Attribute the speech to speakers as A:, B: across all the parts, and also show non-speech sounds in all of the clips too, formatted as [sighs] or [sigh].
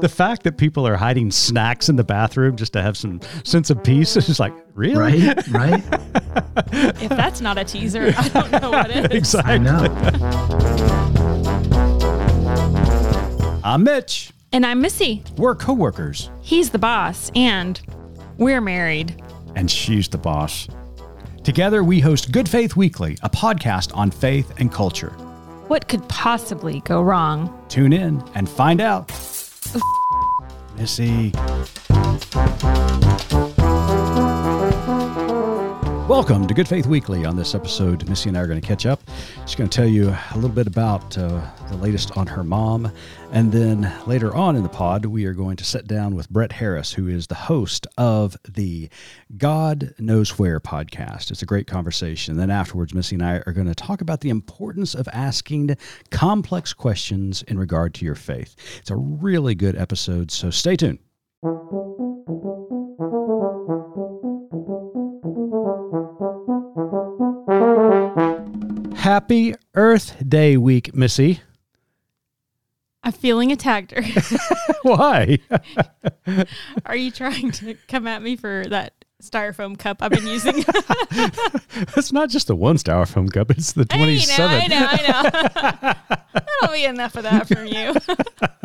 A: The fact that people are hiding snacks in the bathroom just to have some sense of peace is just like, really?
B: Right? Right? [laughs]
C: If that's not a teaser, I don't know what is.
A: exactly.
B: I know.
A: I'm Mitch.
C: And I'm Missy.
A: We're coworkers,
C: He's the boss, and we're married.
A: and she's the boss. Together, we host Good Faith Weekly, a podcast on faith and culture.
C: What could possibly go wrong?
A: Tune in and find out. Missy. Welcome to Good Faith Weekly. On this episode, Missy and I are going to catch up. She's going to tell you a little bit about uh, the latest on her mom. And then later on in the pod, we are going to sit down with Brett Harris, who is the host of the God Knows Where podcast. It's a great conversation. Then afterwards, Missy and I are going to talk about the importance of asking complex questions in regard to your faith. It's a really good episode, so stay tuned. Happy Earth Day week, Missy.
C: I'm feeling attacked. [laughs] [laughs]
A: Why?
C: Are you trying to come at me for that styrofoam cup I've been using? [laughs]
A: it's not just the one styrofoam cup, it's the
C: you
A: 27.
C: know, I know, I know. [laughs] That'll be enough of that from you. [laughs]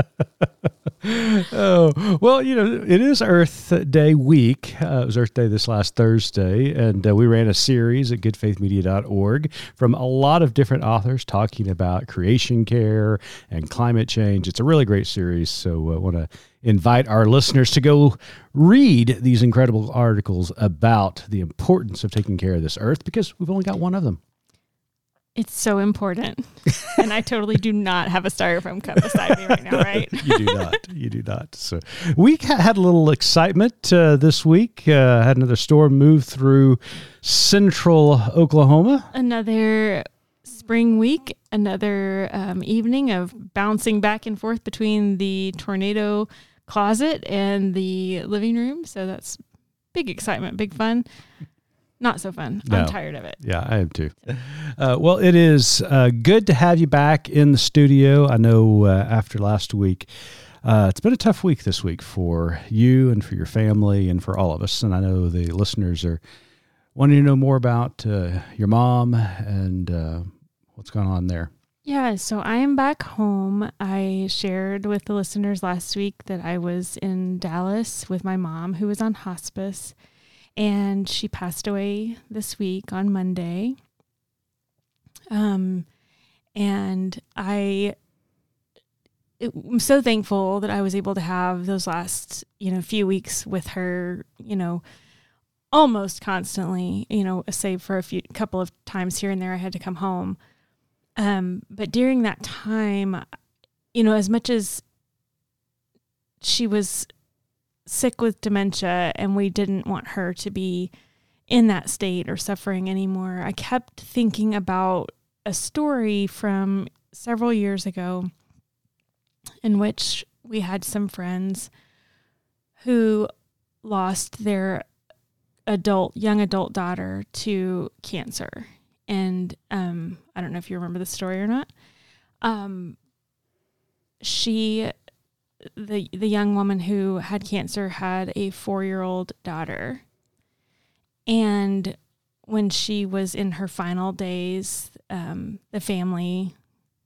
A: Oh, well, you know, it is Earth Day week. Uh, it was Earth Day this last Thursday, and uh, we ran a series at goodfaithmedia.org from a lot of different authors talking about creation care and climate change. It's a really great series, so I want to invite our listeners to go read these incredible articles about the importance of taking care of this earth because we've only got one of them.
C: It's so important. [laughs] And I totally do not have a styrofoam cup beside me right now, [laughs] right?
A: you do not. You do not. So we had a little excitement uh, this week. Uh, had another storm move through central Oklahoma.
C: Another spring week, another um, evening of bouncing back and forth between the tornado closet and the living room. So that's big excitement, big fun. Not so fun.
A: No.
C: I'm tired of it.
A: Yeah, I am too. Uh, well, it is uh, good to have you back in the studio. I know uh, after last week, uh, it's been a tough week this week for you and for your family and for all of us. And I know the listeners are wanting to know more about uh, your mom and uh, what's going on there.
C: Yeah, so I am back home. I shared with the listeners last week that I was in Dallas with my mom, who was on hospice, and she passed away this week on Monday. Um, and I I'm so thankful that I was able to have those last, you know, few weeks with her, you know, almost constantly, you know, save for a few couple of times here and there I had to come home. Um, but during that time, you know, as much as she was sick with dementia and we didn't want her to be in that state or suffering anymore, I kept thinking about a story from several years ago in which we had some friends who lost their adult young adult daughter to cancer and um i don't know if you remember the story or not. Um she the the young woman who had cancer had a 4-year-old daughter. And when she was in her final days um the family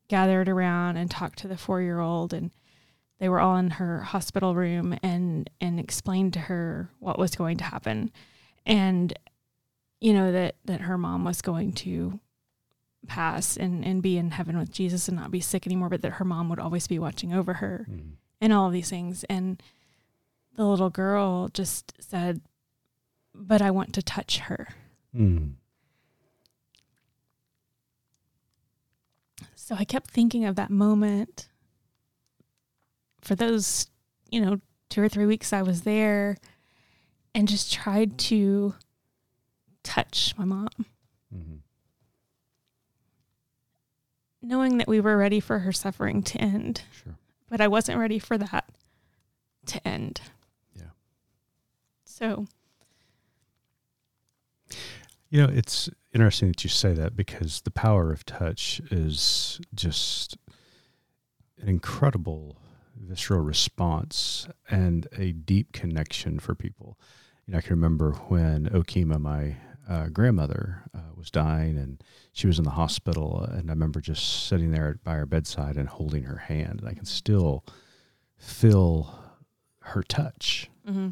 C: gathered around and talked to the 4-year-old and they were all in her hospital room and and explained to her what was going to happen. And you know that that her mom was going to pass and and be in heaven with Jesus and not be sick anymore but that her mom would always be watching over her and all of these things. And the little girl just said but I want to touch her.
A: Mm.
C: so I kept thinking of that moment for those you know 2 or 3 weeks I was there and just tried to touch my mom
A: Mhm.
C: knowing that we were ready for her suffering to end,
A: Sure.
C: but I wasn't ready for that to end.
A: Yeah.
C: So,
A: You know, it's interesting that you say that because the power of touch is just an incredible visceral response and a deep connection for people. You know, I can remember when Okima, my uh, grandmother, uh, was dying and she was in the hospital, and I remember just sitting there by her bedside and holding her hand, and I can still feel her touch.
C: Mm-hmm.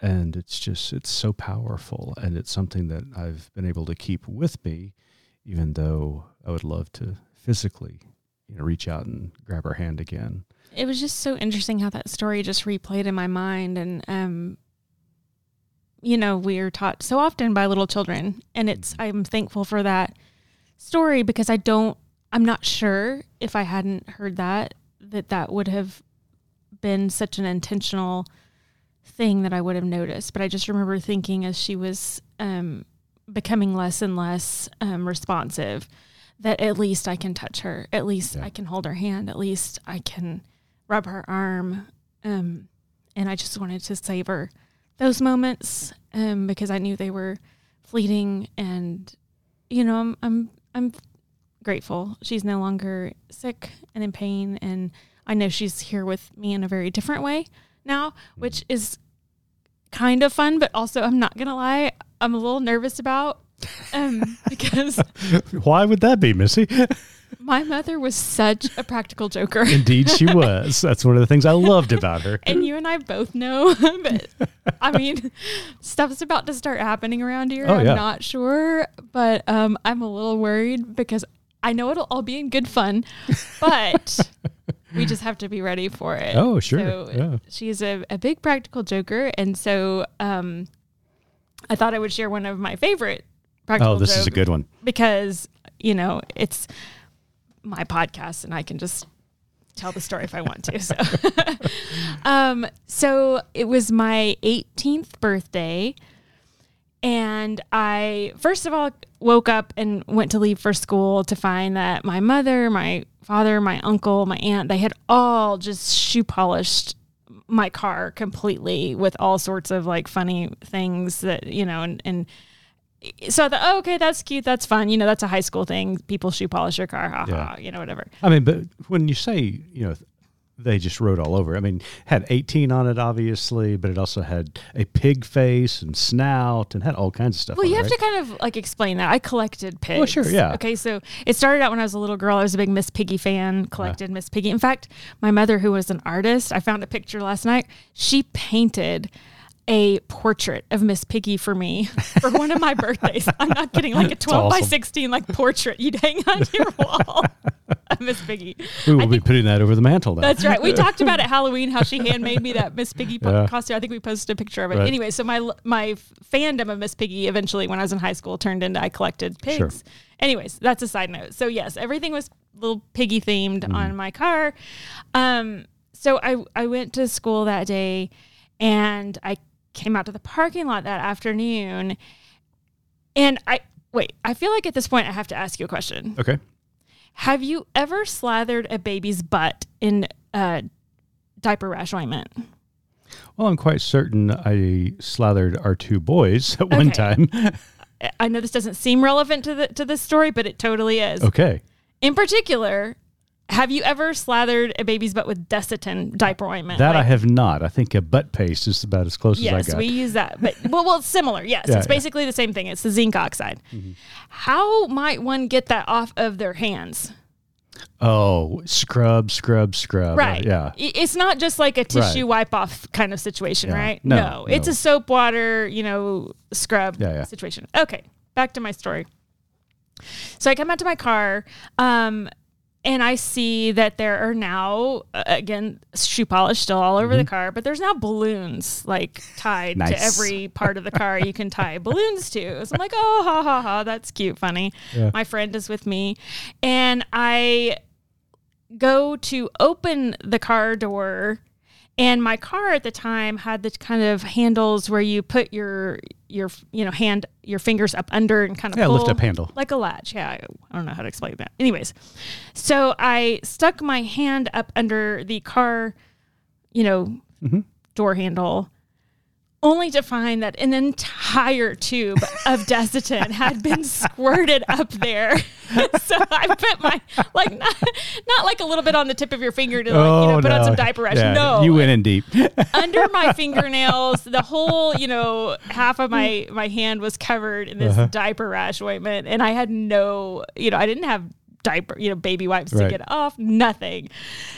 A: And it's just, it's so powerful. And it's something that I've been able to keep with me, even though I would love to physically, you know, reach out and grab her hand again.
C: It was just so interesting how that story just replayed in my mind. And, um, you know, we are taught so often by little children. And it's, I'm thankful for that story because I don't, I'm not sure if I hadn't heard that, that that would have been such an intentional thing that I would have noticed. But I just remember thinking as she was um, becoming less and less um, responsive, that at least I can touch her. At least
A: Yeah.
C: I can hold her hand. At least I can rub her arm. Um, and I just wanted to save savor those moments um, because I knew they were fleeting. And you know, I'm I'm I'm grateful she's no longer sick and in pain, and I know she's here with me in a very different way now, which is kind of fun, but also I'm not gonna lie, I'm a little nervous about um, because [laughs]
A: Why would that be, Missy? [laughs]
C: my mother was such a practical joker. [laughs]
A: Indeed, she [laughs] was. That's one of the things I loved about her.
C: and you and I both know, [laughs] but I mean, stuff's about to start happening around here.
A: Oh,
C: I'm
A: yeah.
C: not sure, but um, I'm a little worried because I know it'll all be in good fun, but we just have to be ready for it.
A: Oh, sure.
C: So
A: Yeah.
C: she's a, a big practical joker, and so um, I thought I would share one of my favorite practical
A: Oh, this is a good one.
C: because you know it's my podcast and I can just tell the story if I want to. So, [laughs] um, so it was my 18th birthday, and I first of all woke up and went to leave for school to find that my mother, my father, my uncle, my aunt, they had all just shoe polished my car completely with all sorts of like funny things that you know and and so I thought, oh, okay, that's cute, that's fun. You know, that's a high school thing. People shoe polish your car, ha ha. You know, whatever.
A: I mean, but when you say, you know, they just wrote all over. I mean, had 18 on it, obviously, but it also had a pig face and snout and had all kinds of stuff.
C: Well, you
A: it,
C: have
A: right?
C: to kind of like explain that. I collected pigs.
A: Well, sure, yeah.
C: Okay, so it started out when I was a little girl. I was a big Miss Piggy fan, collected Miss Piggy. In fact, my mother, who was an artist, I found a picture last night. She painted a portrait of Miss Piggy for me [laughs] for one of my birthdays. I'm not kidding, like a 12 by 16 like portrait you'd hang on [laughs] your wall of Miss Piggy.
A: We will be putting that over the mantle now.
C: That's right. We talked about at [laughs] Halloween how she handmade me that Miss Piggy
A: Yeah.
C: costume. I think we posted a picture of it.
A: Right.
C: Anyway, so my my fandom of Miss Piggy eventually, when I was in high school, turned into I collected
A: Sure.
C: pigs. Anyways, that's a side note. So yes, everything was little piggy themed
A: Mm-hmm.
C: on my car. Um, so I I went to school that day, and I came out to the parking lot that afternoon, and I wait. I feel like at this point I have to ask you a question.
A: Okay.
C: Have you ever slathered a baby's butt in uh, diaper rash ointment?
A: Well, I'm quite certain I slathered our two boys [laughs] at one time.
C: I- I know this doesn't seem relevant to the to this story, but it totally is.
A: okay.
C: In particular, have you ever slathered a baby's butt with Desitin diaper ointment?
A: That I have not. I think a butt paste is about as close as I got.
C: Yes, we use that. But well, well, it's similar. Yes,
A: Yeah,
C: it's
A: yeah.
C: basically the same thing. It's the zinc oxide. How might one get that off of their hands?
A: oh, scrub, scrub, scrub.
C: Right.
A: yeah.
C: It's not just like a tissue wipe off kind of situation,
A: Yeah.
C: right?
A: No,
C: It's
A: no.
C: a soap water, you know, scrub situation. Okay. Back to my story. So I come out to my car, um, and I see that there are now, uh, again, shoe polish still all over the car, but there's now balloons like tied to
A: Mm-hmm.
C: Every part of the car you can tie balloons to. So I'm like, oh, ha, ha, ha, that's cute, funny.
A: Yeah.
C: My friend is with me. And I go to open the car door and my car at the time had the kind of handles where you put your your you know hand your fingers up under and kind of
A: Yeah,
C: pull,
A: lift up handle.
C: like a latch yeah I, I don't know how to explain that anyways so i stuck my hand up under the car you know
A: Mm-hmm.
C: door handle only to find that an entire tube of [laughs] Desitin had been squirted up there. [laughs] so I put my like not, not like a little bit on the tip of your finger to like you know
A: Oh,
C: put on some diaper rash.
A: Yeah,
C: no,
A: you went in deep. [laughs]
C: under my fingernails, the whole, you know, half of my my hand was covered in this
A: Uh-huh.
C: diaper rash ointment, and I had no, you know, I didn't have diaper, you know, baby wipes to get off, nothing.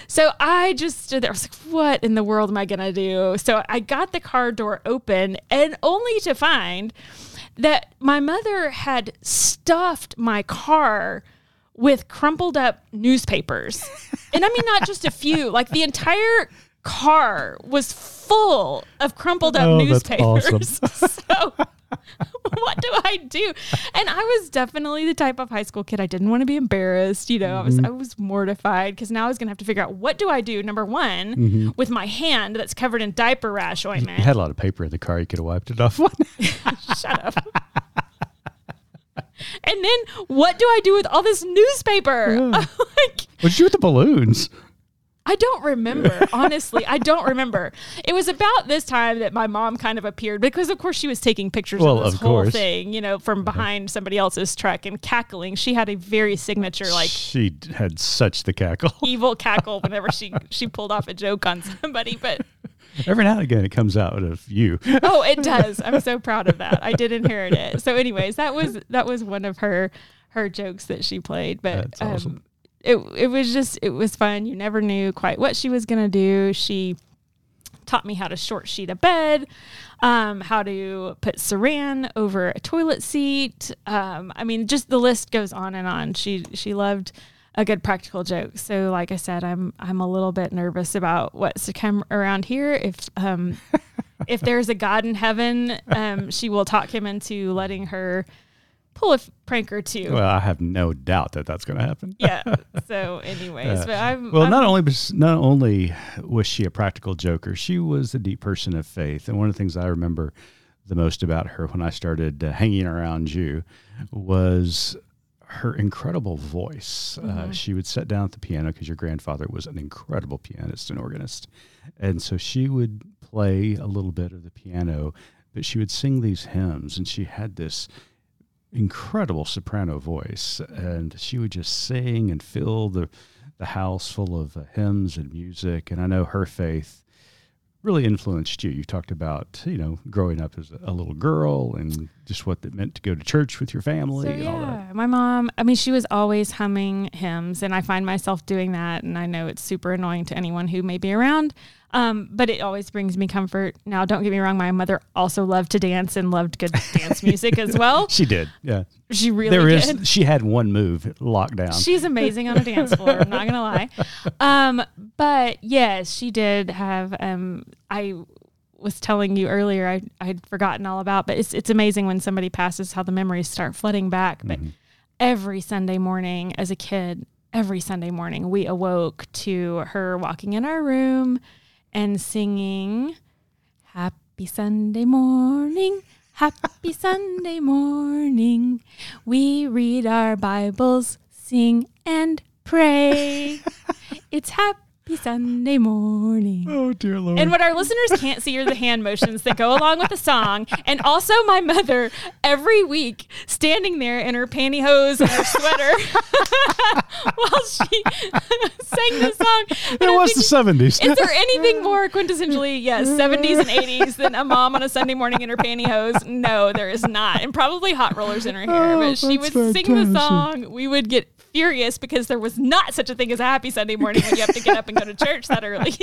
C: So I just stood there. I was like, "What in the world am I gonna do?" So I got the car door open, and only to find that my mother had stuffed my car with crumpled up newspapers. and I mean, not just a few, like the entire car was full of crumpled up
A: Oh,
C: newspapers. [laughs] so, [laughs] what do I do? And I was definitely the type of high school kid I didn't want to be embarrassed. You know, I was mm-hmm. I was mortified because now I was gonna have to figure out what do I do. Number one, mm-hmm. with my hand that's covered in diaper rash ointment.
A: You had a lot of paper in the car. You could have wiped it off. [laughs]
C: Shut up. [laughs] and then what do I do with all this newspaper? like, what
A: did you do with the balloons?
C: I don't remember. [laughs] Honestly, I don't remember. It was about this time that my mom kind of appeared because, of course, she was taking pictures
A: Well,
C: of this
A: of
C: whole
A: course.
C: thing, you know, from behind somebody else's truck and cackling. She had a very signature, like
A: she had such the cackle. [laughs]
C: evil cackle [laughs] whenever she she pulled off a joke on somebody. But
A: Every now and again, it comes out of you.
C: oh, it does. I'm so proud of that. I did inherit it. So, anyways, that was that was one of her her jokes that she played. But
A: That's awesome.
C: um, it it was just it was fun. You never knew quite what she was gonna do. She taught me how to short sheet a bed, um, how to put saran over a toilet seat. Um, I mean, just the list goes on and on. She she loved a good practical joke. So, like I said, I'm I'm a little bit nervous about what's to come around here. If um, [laughs] if there's a God in heaven, um, she will talk him into letting her pull a prank or two.
A: Well, I have no doubt that that's going to happen.
C: yeah. [laughs] So, anyways, but I'm
A: Well,
C: I'm-
A: not only was not only was she a practical joker, she was a deep person of faith. And one of the things I remember the most about her when I started uh, hanging around you was her incredible voice. Uh, she would sit down at the piano because your grandfather was an incredible pianist and organist, and so she would play a little bit of the piano, but she would sing these hymns, and she had this incredible soprano voice, and she would just sing and fill the the house full of uh, hymns and music. And I know her faith really influenced you. You talked about you know growing up as a little girl and just what it meant to go to church with your family
C: So,
A: and all that.
C: yeah, my mom, I mean, she was always humming hymns, and I find myself doing that. And I know it's super annoying to anyone who may be around, um, but it always brings me comfort. Now, don't get me wrong, my mother also loved to dance and loved good [laughs] dance music as well.
A: She did, yeah.
C: She really
A: There is.
C: did.
A: She had one move locked down.
C: She's amazing on a dance floor. I'm not gonna lie. Um, but yes, she did have. Um, I was telling you earlier. I I'd forgotten all about, but it's it's amazing when somebody passes how the memories start flooding back. But every Sunday morning, as a kid, every Sunday morning, we awoke to her walking in our room and singing Happy Sunday morning. Happy [laughs] Sunday morning. We read our Bibles, sing and pray. [laughs] it's happy Sunday morning.
A: oh dear lord!
C: And what our listeners can't see are the hand motions that go along with the song. And also my mother every week standing there in her pantyhose and her sweater [laughs] while she [laughs] sang the song. And
A: it
C: I'm
A: was the seventies.
C: is there anything more quintessentially, yes, 70s and 80s than a mom on a Sunday morning in her pantyhose? No, there is not. And probably hot rollers in her hair.
A: Oh,
C: but she would sing the song. We would get furious because there was not such a thing as a happy Sunday morning when you have to get up and go to church that early.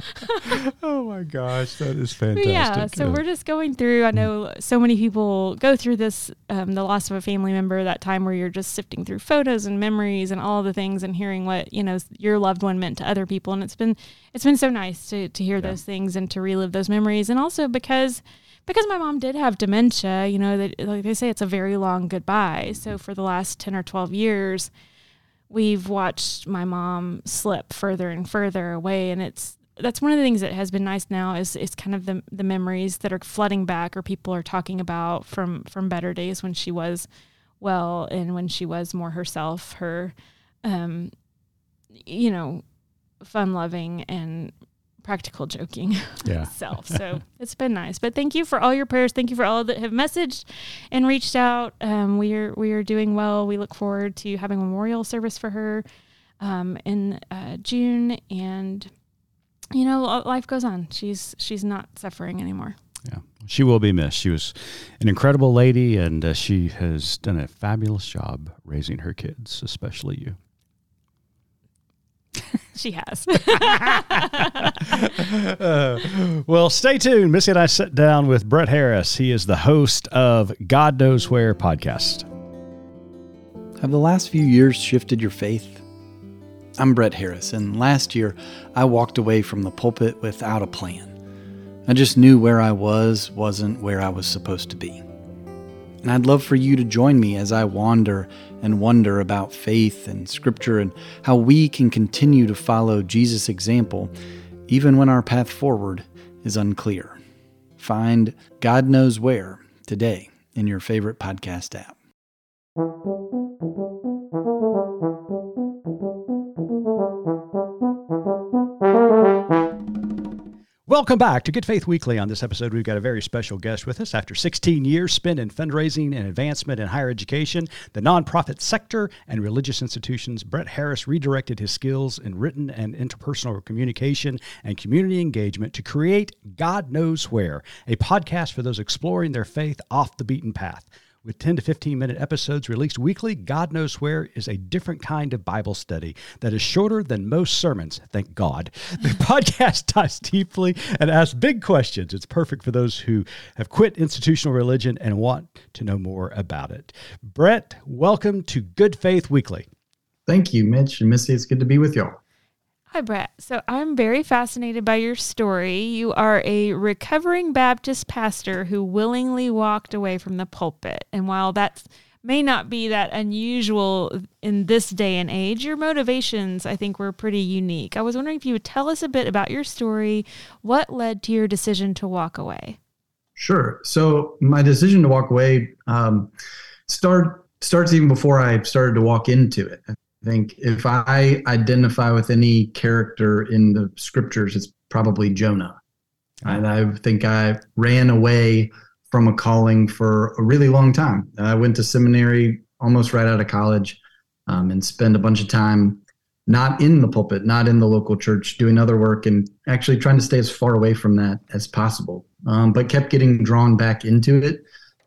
C: [laughs]
A: oh my gosh, that is fantastic.
C: yeah, so we're just going through. I know so many people go through this, um, the loss of a family member, that time where you're just sifting through photos and memories and all the things and hearing what you know your loved one meant to other people, and it's been it's been so nice to to hear those things and to relive those memories, and also because because my mom did have dementia, you know, that like they say it's a very long goodbye. So for the last ten or twelve years, we've watched my mom slip further and further away and it's that's one of the things that has been nice now is is kind of the the memories that are flooding back or people are talking about from from better days when she was well and when she was more herself her um you know fun loving and practical joking [laughs]
A: Yeah.
C: self. So it's been nice. But thank you for all your prayers. Thank you for all that have messaged and reached out. Um, we are we are doing well. We look forward to having a memorial service for her um, in uh, June, and you know life goes on. She's she's not suffering anymore.
A: Yeah, she will be missed. She was an incredible lady, and uh, she has done a fabulous job raising her kids, especially you. [laughs]
C: She has.
A: Uh, [laughs] [laughs] well, stay tuned. Missy and I sit down with Brett Harris. He is the host of God Knows Where podcast.
B: Have the last few years shifted your faith? I'm Brett Harris, and last year I walked away from the pulpit without a plan. I just knew where I was wasn't where I was supposed to be. And I'd love for you to join me as I wander and wonder about faith and Scripture and how we can continue to follow Jesus' example even when our path forward is unclear. Find God Knows Where today in your favorite podcast app.
A: Welcome back to Good Faith Weekly. On this episode, we've got a very special guest with us. After 16 years spent in fundraising and advancement in higher education, the nonprofit sector, and religious institutions, Brett Harris redirected his skills in written and interpersonal communication and community engagement to create God Knows Where, a podcast for those exploring their faith off the beaten path. With 10 to 15 minute episodes released weekly, God Knows Where is a different kind of Bible study that is shorter than most sermons, thank God. The [laughs] podcast dives deeply and asks big questions. It's perfect for those who have quit institutional religion and want to know more about it. Brett, welcome to Good Faith Weekly.
D: Thank you, Mitch and Missy. It's good to be with y'all.
C: Hi, Brett. So I'm very fascinated by your story. You are a recovering Baptist pastor who willingly walked away from the pulpit. And while that may not be that unusual in this day and age, your motivations, I think, were pretty unique. I was wondering if you would tell us a bit about your story. What led to your decision to walk away?
D: Sure. So my decision to walk away um, start starts even before I started to walk into it. I think if I identify with any character in the scriptures, it's probably Jonah. And I think I ran away from a calling for a really long time. I went to seminary almost right out of college um, and spent a bunch of time not in the pulpit, not in the local church, doing other work and actually trying to stay as far away from that as possible. Um, but kept getting drawn back into it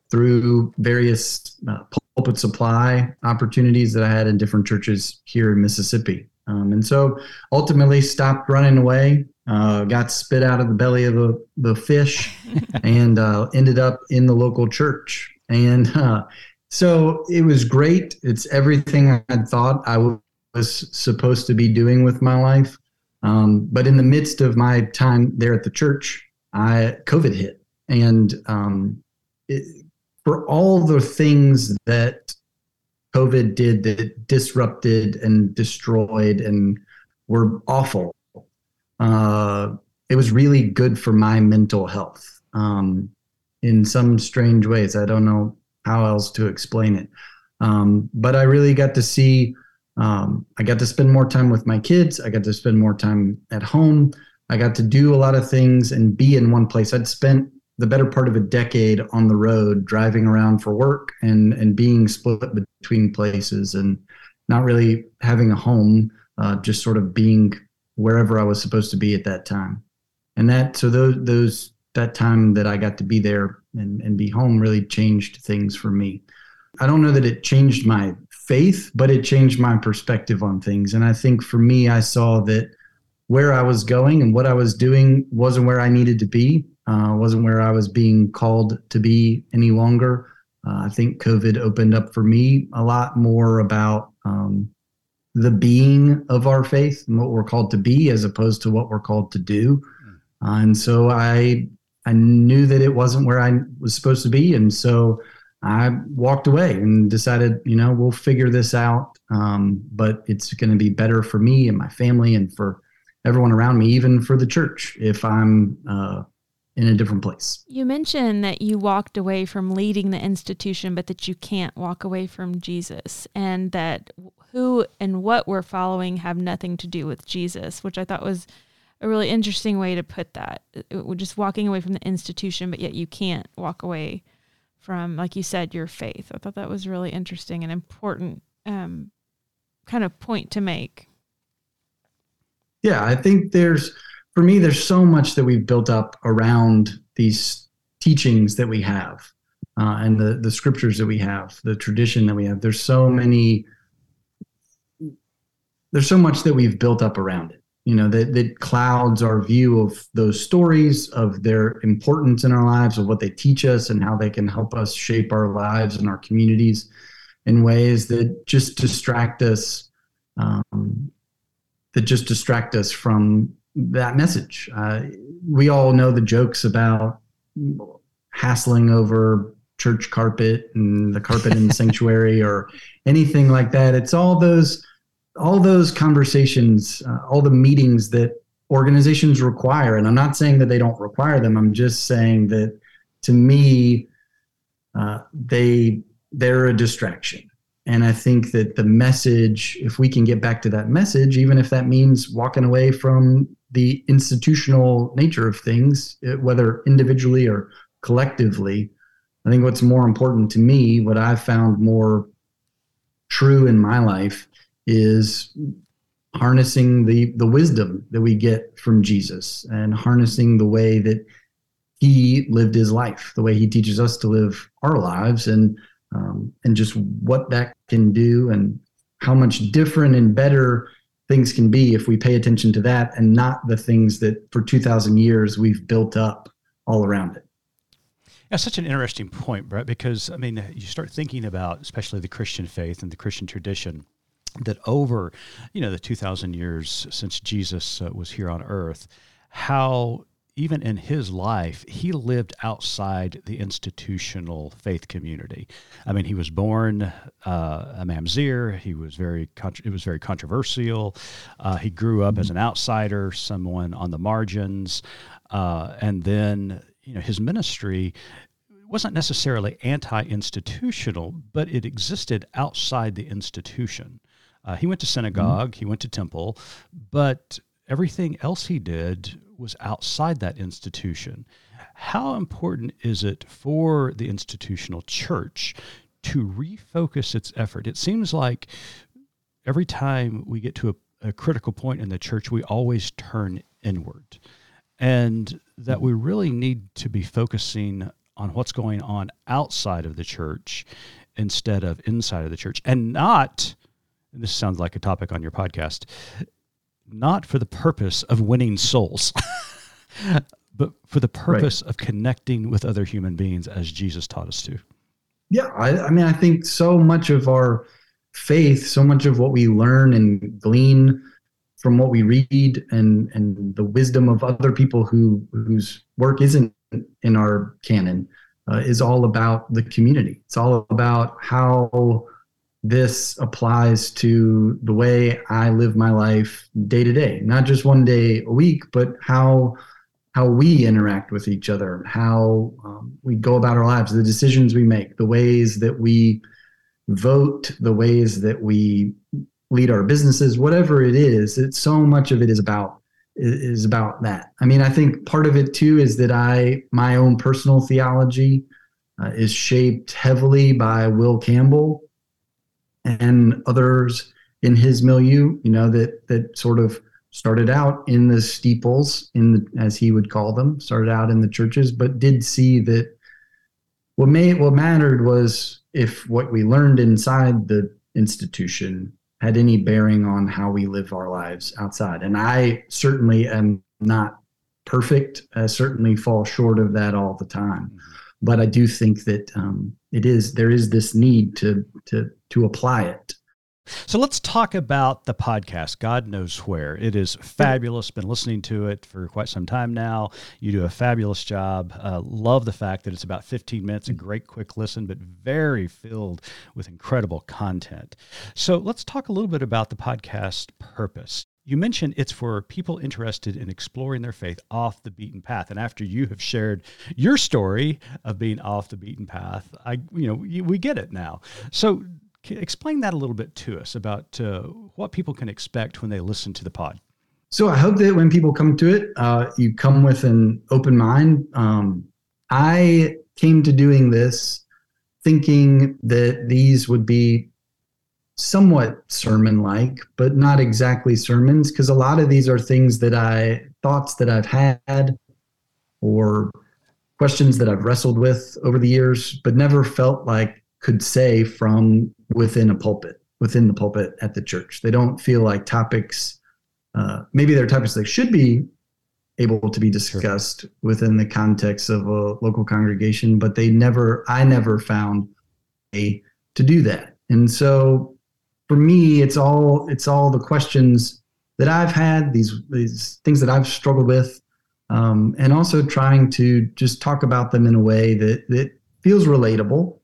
D: through various uh, pulpit supply opportunities that I had in different churches here in Mississippi. Um, and so ultimately stopped running away, uh, got spit out of the belly of the, the fish, [laughs] and uh, ended up in the local church. And uh, so it was great. It's everything I had thought I was supposed to be doing with my life. Um, but in the midst of my time there at the church, I COVID hit, and um, it, for all the things that COVID did that disrupted and destroyed and were awful, uh, it was really good for my mental health um, in some strange ways. I don't know how else to explain it. Um, but I really got to see, um, I got to spend more time with my kids. I got to spend more time at home. I got to do a lot of things and be in one place. I'd spent the better part of a decade on the road driving around for work and and being split between places and not really having a home uh, just sort of being wherever i was supposed to be at that time. And that so those those that time that i got to be there and, and be home really changed things for me. I don't know that it changed my faith but it changed my perspective on things. And i think for me i saw that where i was going and what i was doing wasn't where i needed to be uh, wasn't where I was being called to be any longer. Uh, I think COVID opened up for me a lot more about um, the being of our faith and what we're called to be, as opposed to what we're called to do. Uh, and so I I knew that it wasn't where I was supposed to be, and so I walked away and decided, you know, we'll figure this out. Um, but it's going to be better for me and my family and for everyone around me, even for the church, if I'm uh, in a different place.
C: You mentioned that you walked away from leading the institution, but that you can't walk away from Jesus, and that who and what we're following have nothing to do with Jesus, which I thought was a really interesting way to put that. It, it, just walking away from the institution, but yet you can't walk away from, like you said, your faith. I thought that was really interesting and important um, kind of point to make.
D: Yeah, I think there's, for me, there's so much that we've built up around these teachings that we have uh, and the, the scriptures that we have, the tradition that we have. There's so many, there's so much that we've built up around it you know that, that clouds our view of those stories of their importance in our lives of what they teach us and how they can help us shape our lives and our communities in ways that just distract us um, that just distract us from that message uh, we all know the jokes about hassling over church carpet and the carpet in the [laughs] sanctuary or anything like that it's all those all those conversations, uh, all the meetings that organizations require, and I'm not saying that they don't require them. I'm just saying that to me, uh, they they're a distraction. And I think that the message, if we can get back to that message, even if that means walking away from the institutional nature of things, uh, whether individually or collectively, I think what's more important to me, what I've found more true in my life, is harnessing the the wisdom that we get from Jesus and harnessing the way that he lived his life, the way he teaches us to live our lives, and um, and just what that can do, and how much different and better things can be if we pay attention to that, and not the things that for two thousand years we've built up all around it.
A: That's such an interesting point, Brett, because I mean, you start thinking about especially the Christian faith and the Christian tradition that over you know the 2000 years since jesus uh, was here on earth how even in his life he lived outside the institutional faith community. I mean he was born uh, a mamzer. He was very it was very controversial. Uh, he grew up as an outsider someone on the margins. Uh, and then you know his ministry wasn't necessarily anti-institutional but it existed outside the institution. Uh, he went to synagogue, mm-hmm. he went to temple, but everything else he did was outside that institution. How important is it for the institutional church to refocus its effort? It seems like every time we get to a, a critical point in the church, we always turn inward. And that we really need to be focusing on what's going on outside of the church instead of inside of the church and not this sounds like a topic on your podcast, not for the purpose of winning souls, [laughs] but for the purpose right. of connecting with other human beings as Jesus taught us to.
D: Yeah, I, I mean, I think so much of our faith, so much of what we learn and glean from what we read and and the wisdom of other people who whose work isn't in our canon uh, is all about the community. It's all about how this applies to the way I live my life day to day, not just one day a week, but how how we interact with each other, how um, we go about our lives, the decisions we make, the ways that we vote, the ways that we lead our businesses, whatever it is. It's so much of it is about is about that. I mean, I think part of it too is that I my own personal theology uh, is shaped heavily by Will Campbell and others in his milieu, you know, that that sort of started out in the steeples, in the, as he would call them, started out in the churches, but did see that what made what mattered was if what we learned inside the institution had any bearing on how we live our lives outside. And I certainly am not perfect. I certainly fall short of that all the time. Mm-hmm. But I do think that um, it is there is this need to to to apply it.
A: So let's talk about the podcast, God Knows Where. It is fabulous. Been listening to it for quite some time now. You do a fabulous job. Uh, love the fact that it's about 15 minutes, a great quick listen, but very filled with incredible content. So let's talk a little bit about the podcast purpose. You mentioned it's for people interested in exploring their faith off the beaten path. And after you have shared your story of being off the beaten path, I, you know, we get it now. So explain that a little bit to us about uh, what people can expect when they listen to the pod.
D: so I hope that when people come to it, uh, you come with an open mind. Um, I came to doing this thinking that these would be somewhat sermon like, but not exactly sermons, because a lot of these are things that I thoughts that I've had or questions that I've wrestled with over the years, but never felt like could say from within a pulpit, within the pulpit at the church. They don't feel like topics, uh, maybe they're topics that should be able to be discussed sure. within the context of a local congregation, but they never, I never found a to do that. And so for me, it's all it's all the questions that I've had, these these things that I've struggled with, um, and also trying to just talk about them in a way that that feels relatable,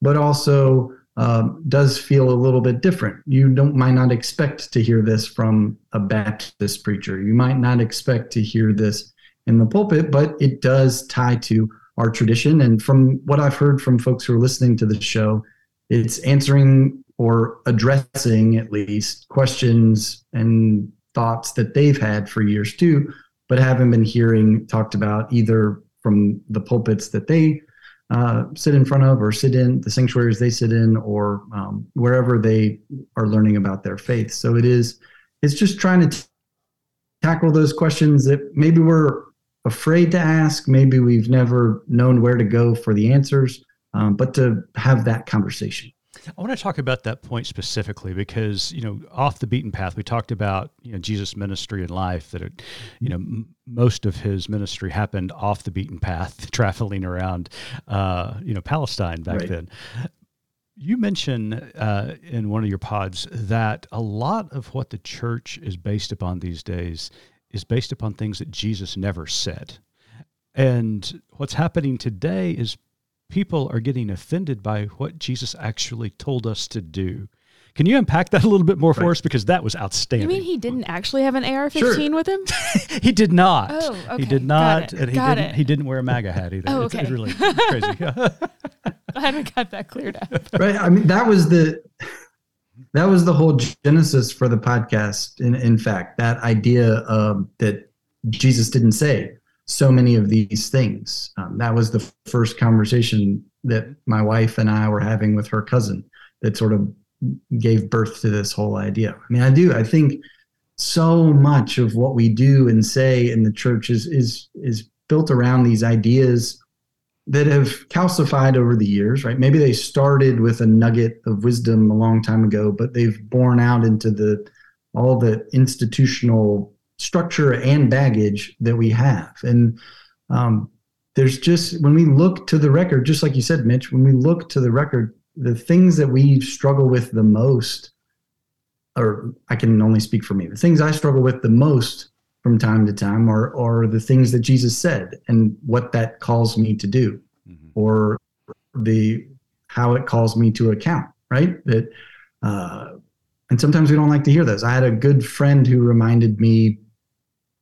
D: but also um, does feel a little bit different. You don't might not expect to hear this from a Baptist preacher. You might not expect to hear this in the pulpit, but it does tie to our tradition. And from what I've heard from folks who are listening to the show, it's answering or addressing at least questions and thoughts that they've had for years too, but haven't been hearing talked about either from the pulpits that they uh, sit in front of or sit in the sanctuaries they sit in or um, wherever they are learning about their faith. So it is, it's just trying to t- tackle those questions that maybe we're afraid to ask, maybe we've never known where to go for the answers, um, but to have that conversation.
A: I want to talk about that point specifically because you know off the beaten path we talked about you know Jesus' ministry and life that it, you know m- most of his ministry happened off the beaten path [laughs] traveling around uh, you know Palestine back right. then. You mentioned uh, in one of your pods that a lot of what the church is based upon these days is based upon things that Jesus never said. And what's happening today is people are getting offended by what Jesus actually told us to do. Can you unpack that a little bit more for us? Because that was outstanding.
C: You mean he didn't actually have an AR-15 sure. with him? [laughs]
A: he did not.
C: Oh, okay.
A: He did not, and he
C: got
A: didn't.
C: It.
A: He didn't wear a MAGA hat either.
C: Oh, okay.
A: It's, it's really [laughs] crazy. [laughs]
C: I haven't got that cleared up.
D: Right. I mean, that was the that was the whole genesis for the podcast. In in fact, that idea um, that Jesus didn't say so many of these things. Um, that was the first conversation that my wife and I were having with her cousin that sort of gave birth to this whole idea. I mean, I do. I think so much of what we do and say in the church is is is built around these ideas that have calcified over the years, right? Maybe they started with a nugget of wisdom a long time ago, but they've borne out into the all the institutional structure and baggage that we have. And um, there's just when we look to the record, just like you said, Mitch, when we look to the record, the things that we struggle with the most, or I can only speak for me, the things I struggle with the most from time to time are, are the things that Jesus said and what that calls me to do, mm-hmm. or the how it calls me to account, right? That uh, and sometimes we don't like to hear those. I had a good friend who reminded me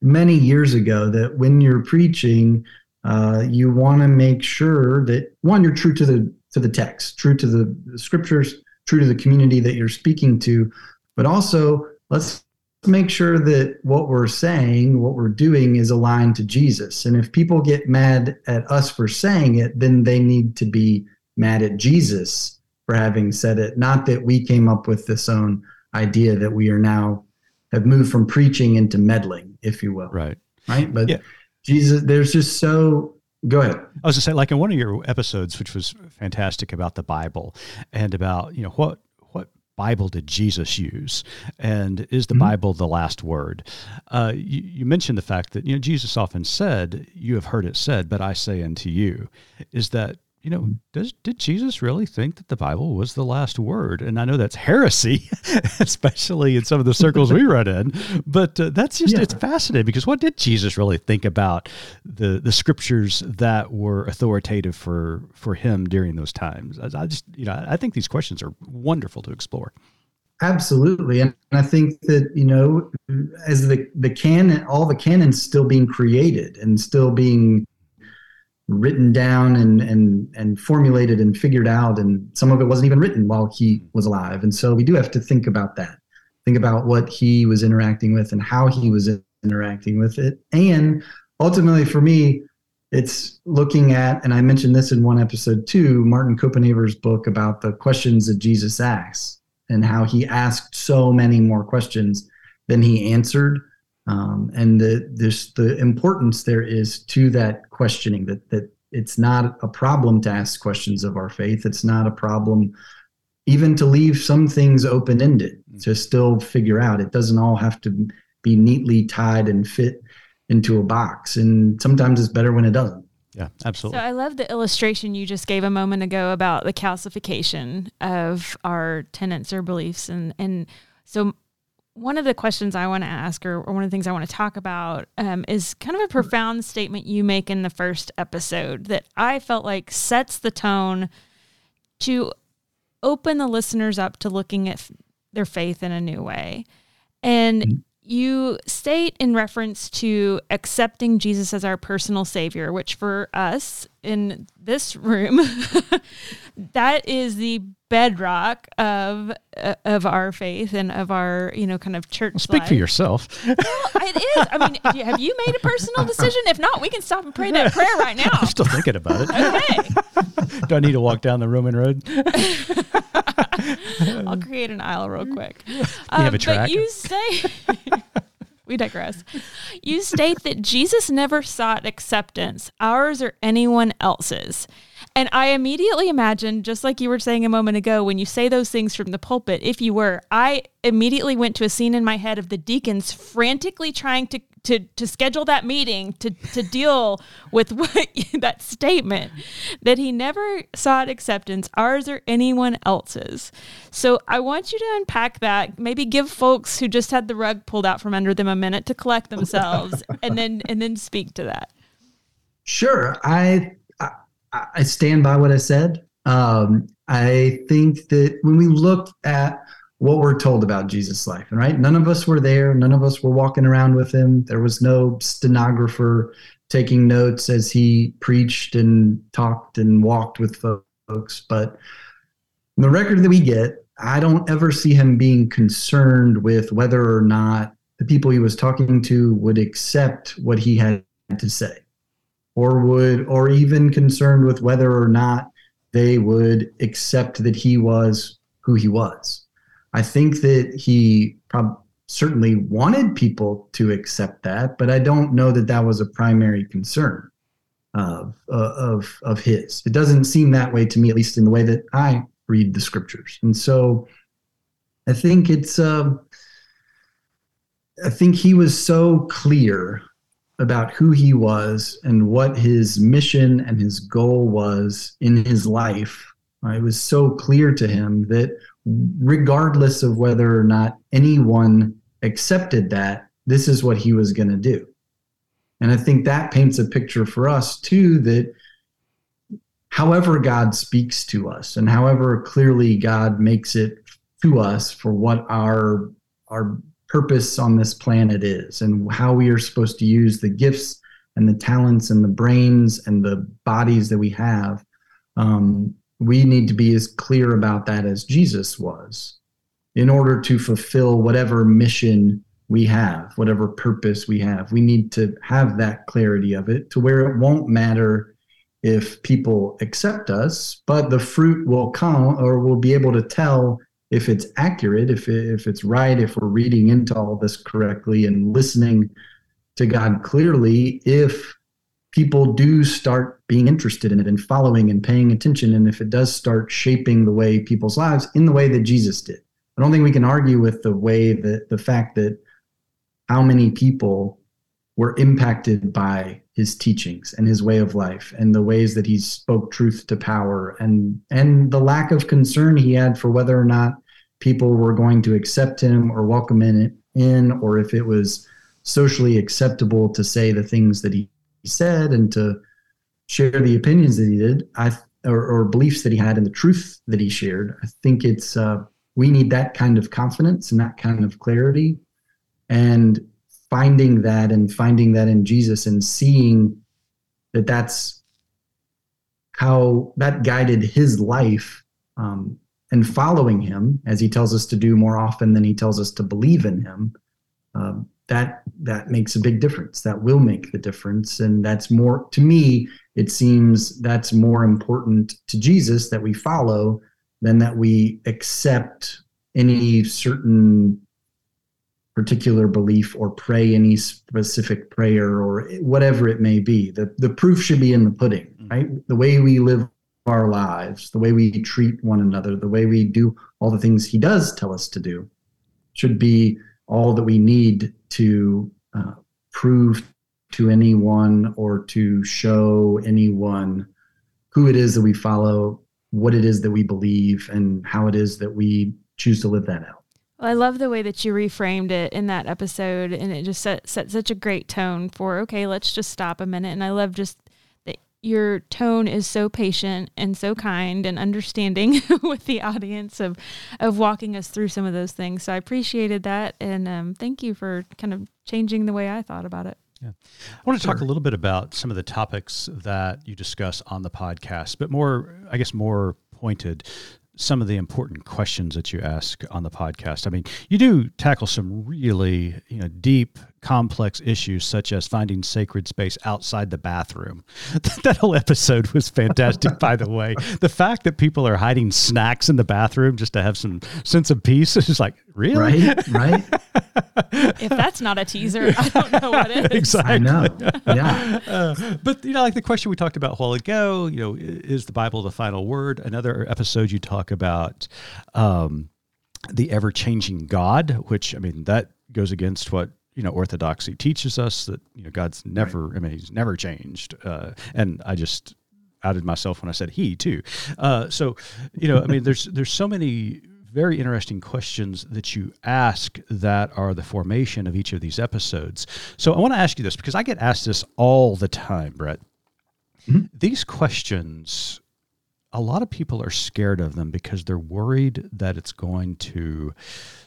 D: many years ago that when you're preaching, uh, you want to make sure that one, you're true to the to the text, true to the, scriptures, true to the community that you're speaking to, but also let's make sure that what we're saying, what we're doing is aligned to Jesus. And if people get mad at us for saying it, then they need to be mad at Jesus for having said it. Not that we came up with this own idea that we are now have moved from preaching into meddling, if you will.
A: Right.
D: Right. But yeah. Jesus, there's just so go ahead.
A: I was to say, like in one of your episodes, which was fantastic about the Bible and about, you know, what what Bible did Jesus use? And is the mm-hmm. Bible the last word? Uh, you, you, mentioned the fact that, you know, Jesus often said, You have heard it said, but I say unto you, is that you know, does did Jesus really think that the Bible was the last word? And I know that's heresy, [laughs] especially in some of the circles we run in. But uh, that's just yeah. it's fascinating because what did Jesus really think about the the scriptures that were authoritative for for him during those times? I, I just you know I think these questions are wonderful to explore.
D: Absolutely, and I think that you know, as the the canon, all the canons still being created and still being written down and and and formulated and figured out and some of it wasn't even written while he was alive and so we do have to think about that think about what he was interacting with and how he was interacting with it. And ultimately, for me, it's looking at, and I mentioned this in one episode too, Martin Copenhaver's book about the questions that Jesus asks and how he asked so many more questions than he answered. Um, and the, there's the importance there is to that questioning that that it's not a problem to ask questions of our faith. It's not a problem even to leave some things open ended mm. to still figure out. It doesn't all have to be neatly tied and fit into a box. And sometimes it's better when it doesn't.
A: Yeah, absolutely.
C: So I love the illustration you just gave a moment ago about the calcification of our tenets or beliefs. And, and so one of the questions I want to ask, or, or, one of the things I want to talk about, um, is kind of a profound statement you make in the first episode that I felt like sets the tone to open the listeners up to looking at f- their faith in a new way. And mm-hmm you state in reference to accepting Jesus as our personal savior, which for us in this room, [laughs] that is the bedrock of uh, of our faith and of our you know kind of church. Well,
A: speak
C: life.
A: for yourself.
C: well, it is. I mean, have you made a personal decision? If not, we can stop and pray that prayer right now.
A: I'm still thinking about it.
C: Okay. [laughs]
A: Do I need to walk down the Roman road? [laughs]
C: I'll create an aisle real quick.
A: You um, have a um, track.
C: But you say [laughs] we digress. You state that Jesus never sought acceptance, ours or anyone else's. And I immediately imagine, just like you were saying a moment ago, when you say those things from the pulpit, if you were, I immediately went to a scene in my head of the deacons frantically trying to to to schedule that meeting to to deal with [laughs] what that statement that he never sought acceptance ours or anyone else's. So i want you to unpack that. Maybe give folks who just had the rug pulled out from under them a minute to collect themselves [laughs] and then and then speak to that.
D: Sure. I i, stand by what i said um, i think that when we look at what we're told about Jesus' life. and Right? None of us were there. None of us were walking around with him. There was no stenographer taking notes as he preached and talked and walked with folks. But the record that we get, I don't ever see him being concerned with whether or not the people he was talking to would accept what he had to say or would or even concerned with whether or not they would accept that he was who he was I think that he prob- certainly wanted people to accept that, but I don't know that that was a primary concern of uh, of of his. It doesn't seem that way to me, at least in the way that I read the scriptures. And so, I think it's. Uh, I think he was so clear about who he was and what his mission and his goal was in his life. Uh, it was so clear to him that regardless of whether or not anyone accepted that, this is what he was going to do. And I think that paints a picture for us too that however God speaks to us and however clearly God makes it to us for what our our purpose on this planet is and how we are supposed to use the gifts and the talents and the brains and the bodies that we have um, we need to be as clear about that as Jesus was in order to fulfill whatever mission we have, whatever purpose we have. We need to have that clarity of it to where it won't matter if people accept us, but the fruit will come or we'll be able to tell if it's accurate, if, if it's right, if we're reading into all this correctly and listening to God clearly, if people do start being interested in it and following and paying attention and if it does start shaping the way people's lives in the way that jesus did. I don't think we can argue with the way that the fact that how many people were impacted by his teachings and his way of life and the ways that he spoke truth to power and and the lack of concern he had for whether or not people were going to accept him or welcome in in or if it was socially acceptable to say the things that he said and to share the opinions that he did, I or, or beliefs that he had and the truth that he shared. I think it's uh, we need that kind of confidence and that kind of clarity, and finding that and finding that in Jesus and seeing that that's how that guided his life um, and following him as he tells us to do more often than he tells us to believe in him, um, that that makes a big difference. That will make the difference, and that's more to me. It seems that's more important to Jesus that we follow than that we accept any certain particular belief or pray any specific prayer or whatever it may be. The the proof should be in the pudding, mm-hmm. right? The way we live our lives, the way we treat one another, the way we do all the things he does tell us to do should be all that we need to uh, prove to anyone or to show anyone who it is that we follow, what it is that we believe, and how it is that we choose to live that out.
C: I love the way that you reframed it in that episode, and it just set, set such a great tone for okay, let's just stop a minute. And I love just your tone is so patient and so kind and understanding [laughs] with the audience of of walking us through some of those things. So I appreciated that, and um, thank you for kind of changing the way I thought about it.
A: Yeah. I want to talk a little bit about some of the topics that you discuss on the podcast, but more, I guess, more pointed some of the important questions that you ask on the podcast. I mean, you do tackle some really, you know, deep, complex issues such as finding sacred space outside the bathroom. [laughs] that whole episode was fantastic, by the way. The fact that people are hiding snacks in the bathroom just to have some sense of peace is like, really?
D: Right, right. [laughs]
C: if that's not a teaser, I don't know what [laughs] is.
A: Exactly. I
D: know. Yeah. Uh,
A: but, you know, like the question we talked about a while ago, you know, is the Bible the final word? Another episode you talk about um, the ever changing God, which, I mean, that goes against what you know orthodoxy teaches us that you know God's never right. I mean he's never changed uh, and I just outed myself when I said he too uh, so you know I mean there's [laughs] there's so many very interesting questions that you ask that are the formation of each of these episodes so I want to ask you this because I get asked this all the time Brett mm-hmm. these questions a lot of people are scared of them because they're worried that it's going to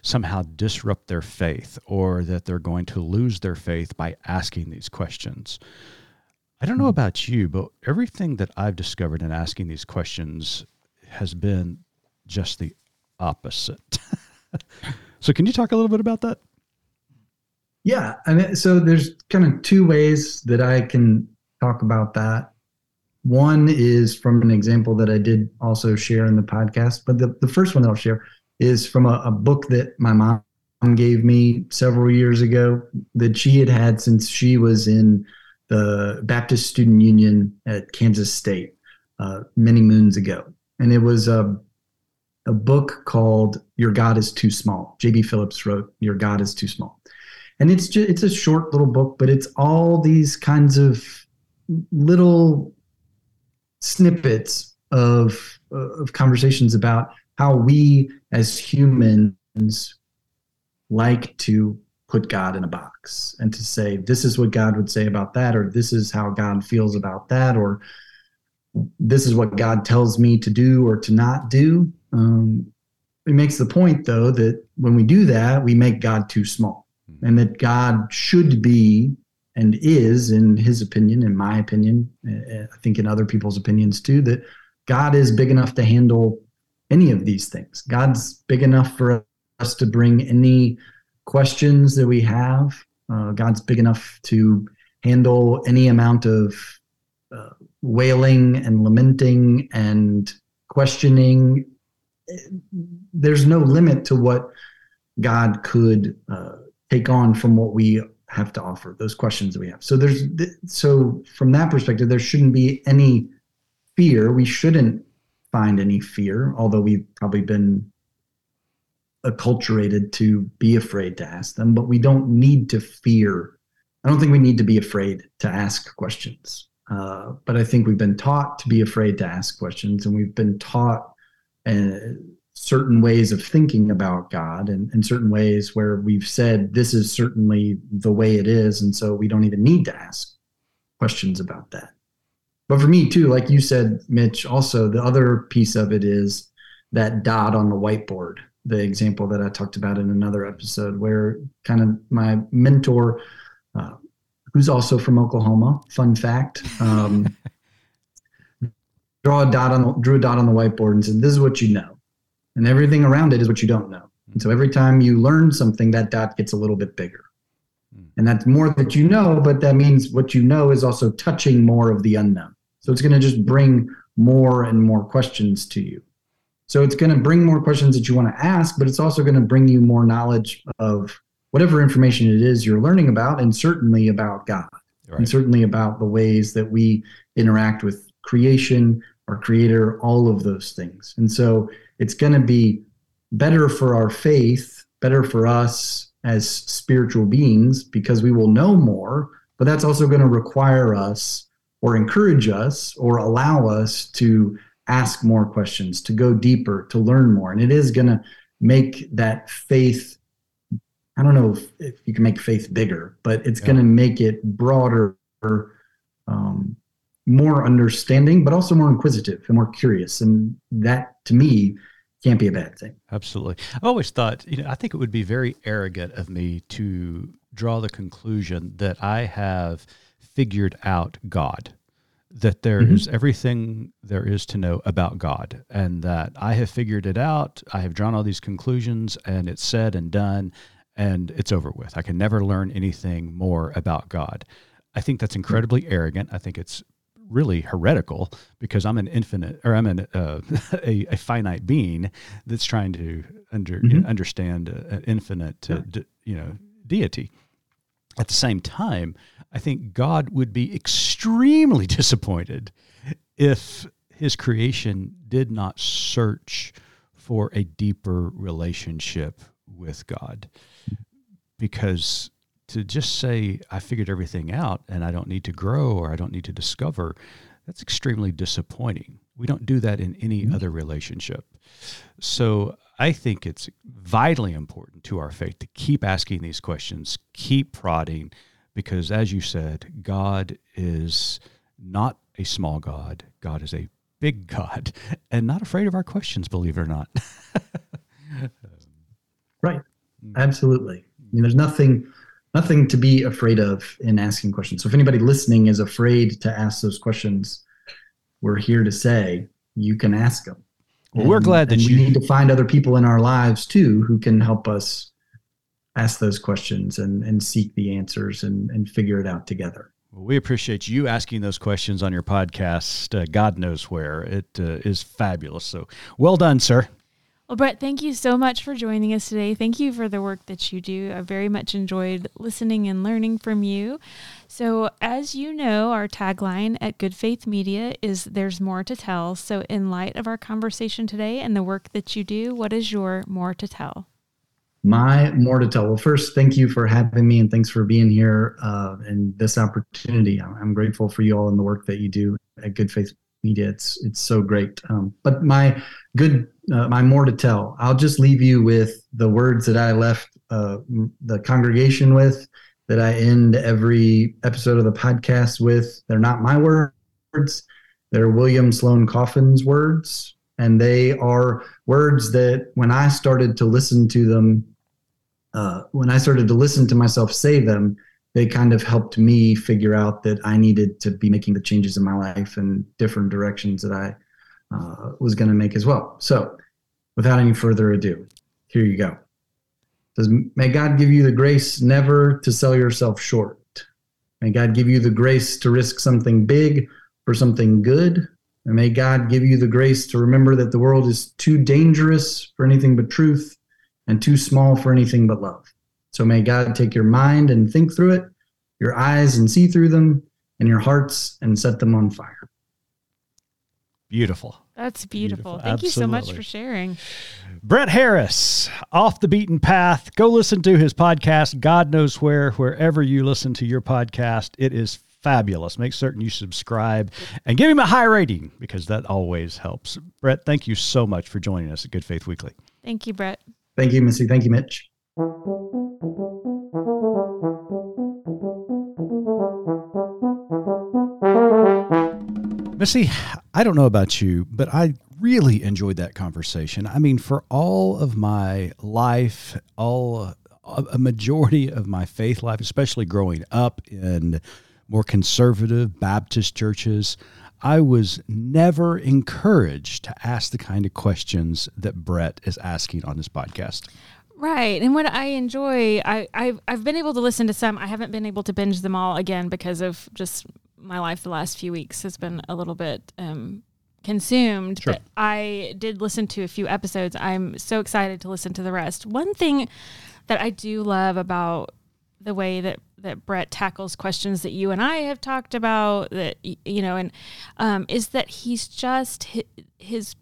A: somehow disrupt their faith or that they're going to lose their faith by asking these questions. I don't know hmm. about you, but everything that I've discovered in asking these questions has been just the opposite. [laughs] so, can you talk a little bit about that?
D: Yeah, I mean, so there's kind of two ways that I can talk about that. One is from an example that I did also share in the podcast, but the, the first one that I'll share is from a, a book that my mom gave me several years ago that she had had since she was in the Baptist Student Union at Kansas State uh, many moons ago. And it was a, a book called Your God is Too Small. J.B. Phillips wrote Your God is Too Small. And it's just, it's a short little book, but it's all these kinds of little snippets of of conversations about how we as humans like to put God in a box and to say this is what God would say about that or this is how God feels about that or this is what God tells me to do or to not do. Um, it makes the point though that when we do that, we make God too small, hmm. and that God should be and is, in his opinion, in my opinion, uh, I think in other people's opinions too, that God is big enough to handle any of these things. God's big enough for us to bring any questions that we have. Uh, God's big enough to handle any amount of uh, wailing and lamenting and questioning. There's no limit to what God could uh, take on from what we have to offer, those questions that we have. So there's so from that perspective, there shouldn't be any fear. We shouldn't find any fear, although we've probably been acculturated to be afraid to ask them, but we don't need to fear. I don't think we need to be afraid to ask questions. Uh, but I think we've been taught to be afraid to ask questions, and we've been taught uh, certain ways of thinking about God and, and certain ways where we've said this is certainly the way it is. And so we don't even need to ask questions about that. But for me, too, like you said, Mitch, also the other piece of it is that dot on the whiteboard, the example that I talked about in another episode, where kind of my mentor, uh, who's also from Oklahoma, fun fact, um, [laughs] draw a dot on the, drew a dot on the whiteboard and said, "This is what you know." And everything around it is what you don't know. And so every time you learn something, that dot gets a little bit bigger. Hmm. And that's more that you know, but that means what you know is also touching more of the unknown. So it's going to just bring more and more questions to you. So it's going to bring more questions that you want to ask, but it's also going to bring you more knowledge of whatever information it is you're learning about, and certainly about God, right. and certainly about the ways that we interact with creation, our creator, all of those things. And so it's going to be better for our faith, better for us as spiritual beings because we will know more, but that's also going to require us or encourage us or allow us to ask more questions, to go deeper, to learn more. And it is going to make that faith. I don't know if, if, you can make faith bigger, but it's yeah. going to make it broader, um, more understanding, but also more inquisitive and more curious. And that, to me, can't be a bad thing.
A: Absolutely. I've always thought, you know, I think it would be very arrogant of me to draw the conclusion that I have figured out God that there mm-hmm. is everything there is to know about God, and that I have figured it out. I have drawn all these conclusions, and it's said and done, and it's over with. I can never learn anything more about God. I think that's incredibly arrogant. I think it's really heretical because I'm an infinite or I'm an, uh, [laughs] a, a, finite being that's trying to under, mm-hmm. you know, understand an infinite, uh, d- you know, deity. At the same time, I think God would be extremely [laughs] disappointed if his creation did not search for a deeper relationship with God. Because to just say, I figured everything out and I don't need to grow or I don't need to discover, that's extremely disappointing. We don't do that in any mm-hmm. other relationship. So I think it's vitally important to our faith to keep asking these questions, keep prodding, because as you said, God is not a small God. God is a big God [laughs] and not afraid of our questions, believe it or not. [laughs]
D: right. Absolutely. I mean, there's nothing nothing to be afraid of in asking questions. So if anybody listening is afraid to ask those questions, we're here to say you can ask them.
A: Well, and, we're glad that you
D: need to find other people in our lives too who can help us ask those questions and, and seek the answers and, and figure it out together.
A: Well, we appreciate you asking those questions on your podcast. Uh, God knows where it uh, is fabulous. So well done, sir.
C: Well, Brett, thank you so much for joining us today. Thank you for the work that you do. I very much enjoyed listening and learning from you. So, as you know, our tagline at Good Faith Media is There's More to Tell. So, in light of our conversation today and the work that you do, what is your more to tell?
D: My more to tell. Well, first, thank you for having me and thanks for being here uh, and this opportunity. I'm grateful for you all and the work that you do at Good Faith Media. It's it's so great. Um, but my good, uh, my more to tell. I'll just leave you with the words that I left uh, the congregation with, that I end every episode of the podcast with. They're not my words. They're William Sloane Coffin's words, and they are words that when I started to listen to them uh, when I started to listen to myself say them, they kind of helped me figure out that I needed to be making the changes in my life and different directions that I uh, was going to make as well. So, without any further ado, here you go. Says, May God give you the grace never to sell yourself short. May God give you the grace to risk something big for something good. And may God give you the grace to remember that the world is too dangerous for anything but truth and too small for anything but love. So may God take your mind and think through it, your eyes and see through them, and your hearts and set them on fire.
A: Beautiful.
C: That's beautiful. beautiful. Thank Absolutely. you so much for sharing.
A: Brett Harris, off the beaten path. Go listen to his podcast, God Knows Where, wherever you listen to your podcast. It is fabulous. Make certain you subscribe and give him a high rating because that always helps. Brett, thank you so much for joining us at Good Faith Weekly.
C: Thank you, Brett.
D: Thank you, Missy. Thank you, Mitch.
A: Missy, I don't know about you, but I really enjoyed that conversation. I mean, for all of my life, all a majority of my faith life, especially growing up in more conservative Baptist churches, I was never encouraged to ask the kind of questions that Brett is asking on this podcast.
C: Right. And what I enjoy, I, I've, I've been able to listen to some. I haven't been able to binge them all again because of just my life the last few weeks has been a little bit um, consumed.
A: Sure.
C: But I did listen to a few episodes. I'm so excited to listen to the rest. One thing that I do love about the way that that Brett tackles questions that you and I have talked about that you know and um, is that he's just his, his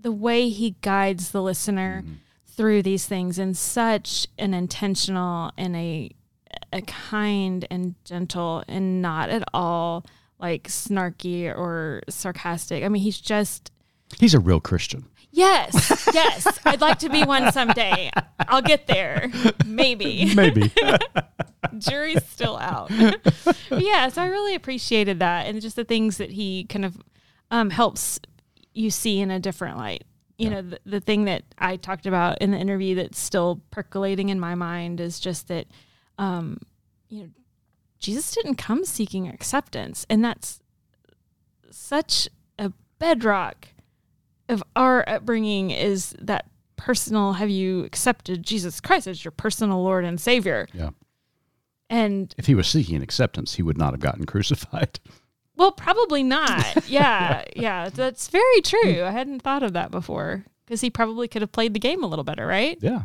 C: the way he guides the listener through these things in such an intentional and a a kind and gentle and not at all like snarky or sarcastic. I mean, he's just
A: He's a real Christian.
C: yes, [laughs] yes. I'd like to be one someday. I'll get there, maybe.
A: Maybe. [laughs]
C: Jury's still out. Yeah, so I really appreciated that, and just the things that he kind of um, helps you see in a different light. You know, the, the thing that I talked about in the interview that's still percolating in my mind is just that, um, you know, Jesus didn't come seeking acceptance, and that's such a bedrock of our upbringing is that personal have you accepted Jesus Christ as your personal Lord and Savior?
A: Yeah.
C: And
A: If he was seeking acceptance, he would not have gotten [laughs] crucified.
C: well, probably not. [laughs] Yeah, yeah, that's very true. I hadn't thought of that before because he probably could have played the game a little better, right?
A: Yeah.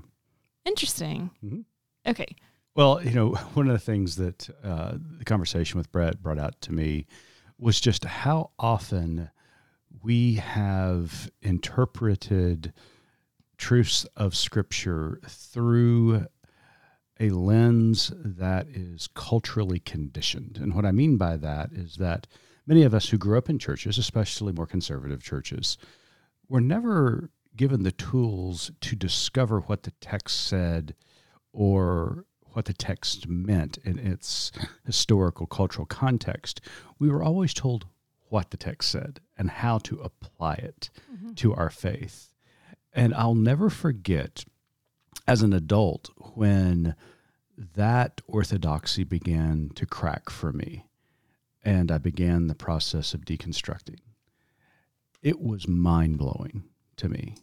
C: Interesting.
A: Mhm.
C: Okay.
A: Well, you know, [laughs] one of the things that uh, the conversation with Brett brought out to me was just how often we have interpreted truths of Scripture through a lens that is culturally conditioned. And what I mean by that is that many of us who grew up in churches, especially more conservative churches, were never given the tools to discover what the text said or what the text meant in its historical cultural context. We were always told what the text said and how to apply it mm-hmm. to our faith. And I'll never forget as an adult when that orthodoxy began to crack for me and I began the process of deconstructing. It was mind blowing to me.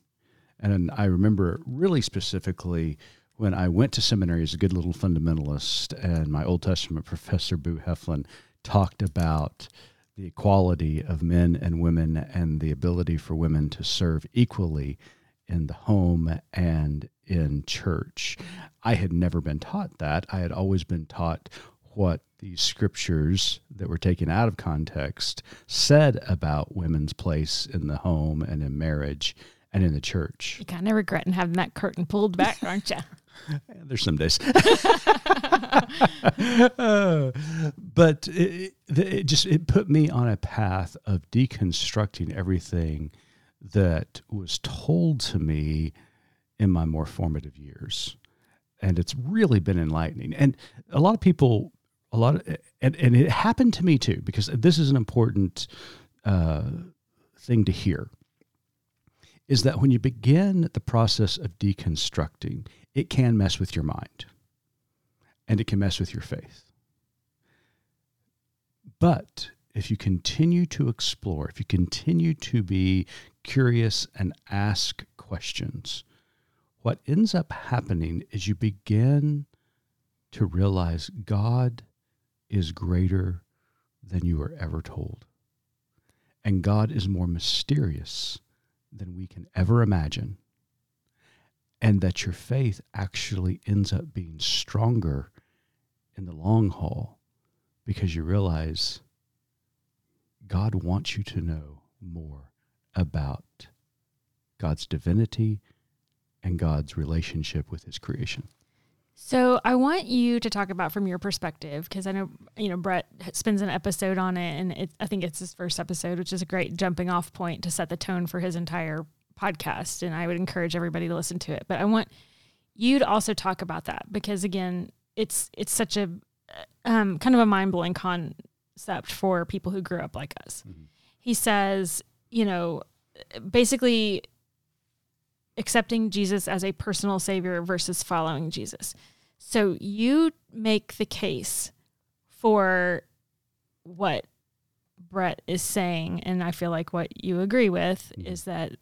A: And I remember really specifically when I went to seminary as a good little fundamentalist, and my Old Testament professor, Boo Heflin, talked about the equality of men and women and the ability for women to serve equally in the home and in church. I had never been taught that. I had always been taught what these scriptures that were taken out of context said about women's place in the home and in marriage and in the church.
C: You kind of regretting having that curtain pulled back, aren't you? [laughs] [laughs]
A: There's some days. Uh, [laughs] but it, it, just it put me on a path of deconstructing everything that was told to me in my more formative years. And it's really been enlightening. And a lot of people, a lot of, and, and it happened to me too, because this is an important uh, thing to hear is that when you begin the process of deconstructing, it can mess with your mind and it can mess with your faith. But if you continue to explore, if you continue to be curious and ask questions, what ends up happening is you begin to realize God is greater than you were ever told. And God is more mysterious than we can ever imagine. And that your faith actually ends up being stronger in the long haul because you realize God wants you to know more about God's divinity and God's relationship with his creation.
C: So I want you to talk about from your perspective because I know you know Brett spends an episode on it, and it, I think it's his first episode, which is a great jumping off point to set the tone for his entire podcast. And I would encourage everybody to listen to it. But I want you to also talk about that because again, it's it's such a um, kind of a mind blowing concept for people who grew up like us. He says, you know, basically accepting Jesus as a personal savior versus following Jesus. So you make the case for what Brett is saying, and I feel like what you agree with
A: Mhm.
C: is that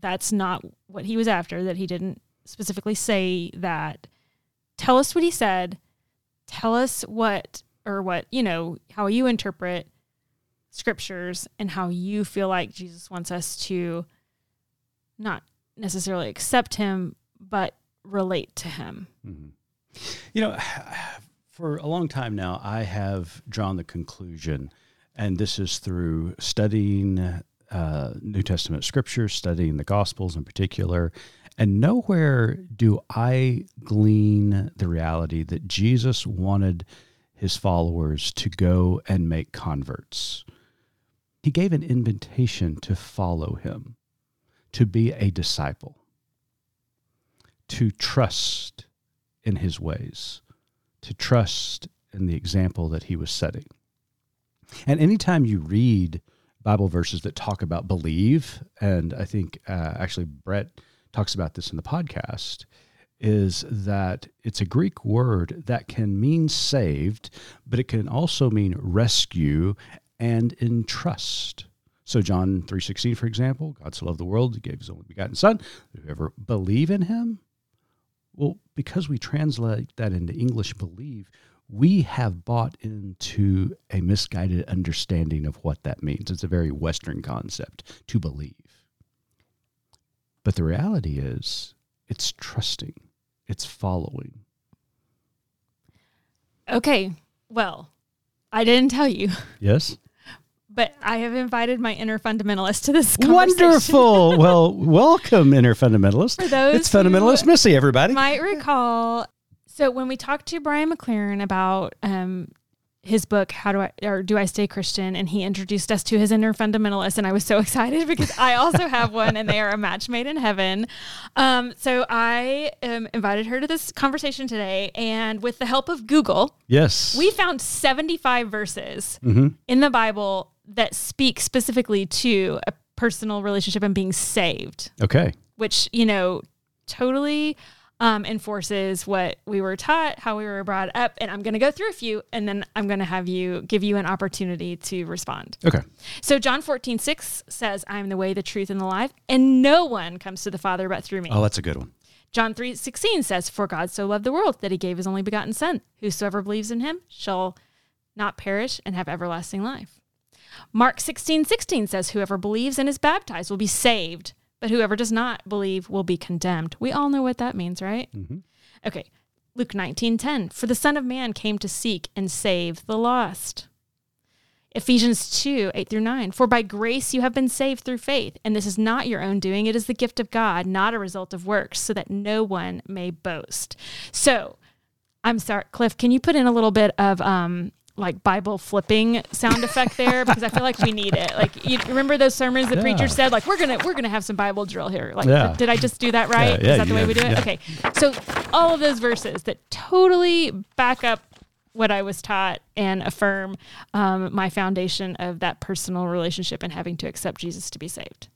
C: that's not what he was after, that he didn't specifically say that. Tell us what he said. Tell us what, or what, you know, how you interpret scriptures and how you feel like Jesus wants us to not necessarily accept him, but relate to him.
A: Mhm. You know, [sighs] for a long time now, I have drawn the conclusion, and this is through studying uh, New Testament scriptures, studying the Gospels in particular, and nowhere do I glean the reality that Jesus wanted his followers to go and make converts. He gave an invitation to follow him, to be a disciple, to trust in his ways, to trust in the example that he was setting. And anytime you read Bible verses that talk about believe, and I think uh, actually Brett talks about this in the podcast, is that it's a Greek word that can mean saved, but it can also mean rescue and entrust. So John 3:16 for example, God so loved the world he gave his only begotten son, whoever believe in him well, because we translate that into English believe, we have bought into a misguided understanding of what that means. It's a very Western concept to believe. But the reality is, it's trusting, it's following.
C: Okay, well, I didn't tell you,
A: Yes?
C: but I have invited my inner fundamentalist to this conversation.
A: Wonderful. [laughs] well, welcome, inner fundamentalist.
C: For those
A: it's fundamentalist Missy, everybody.
C: might recall, so when we talked to Brian McLaren about um, his book, How Do I or Do I Stay Christian, and he introduced us to his inner fundamentalist, and I was so [laughs] excited because I also have one, and they are a match made in heaven. Um, so I um, invited her to this conversation today, and with the help of Google,
A: yes.
C: we found seventy-five verses
A: Mhm.
C: in the Bible that speak specifically to a personal relationship and being saved
A: Okay.
C: which you know totally um, enforces what we were taught, how we were brought up. And I'm going to go through a few, and then I'm going to have you give you an opportunity to respond.
A: Okay.
C: So John 14, 6 says, I am the way, the truth, and the life, and no one comes to the Father but through me.
A: Oh, that's a good one.
C: John 3, 16 says, For God so loved the world that he gave his only begotten Son. Whosoever believes in him shall not perish and have everlasting life. Mark 16, 16 says, Whoever believes and is baptized will be saved, but whoever does not believe will be condemned. We all know what that means, right?
A: Mhm.
C: Okay. Luke 19:10 For the Son of Man came to seek and save the lost. Ephesians 2, 8 through 9. For by grace you have been saved through faith, and this is not your own doing. It is the gift of God, not a result of works, so that no one may boast. So, I'm sorry, Cliff, can you put in a little bit of um, like Bible flipping sound effect there? Because I feel like we need it. Like, you remember those sermons the
A: Yeah.
C: preacher said, like, we're gonna we're gonna have some Bible drill here. Like,
A: Yeah.
C: did I just do that right?
A: Yeah,
C: is that the way we do it? Okay. So all of those verses that totally back up what I was taught and affirm um, my foundation of that personal relationship and having to accept Jesus to be saved.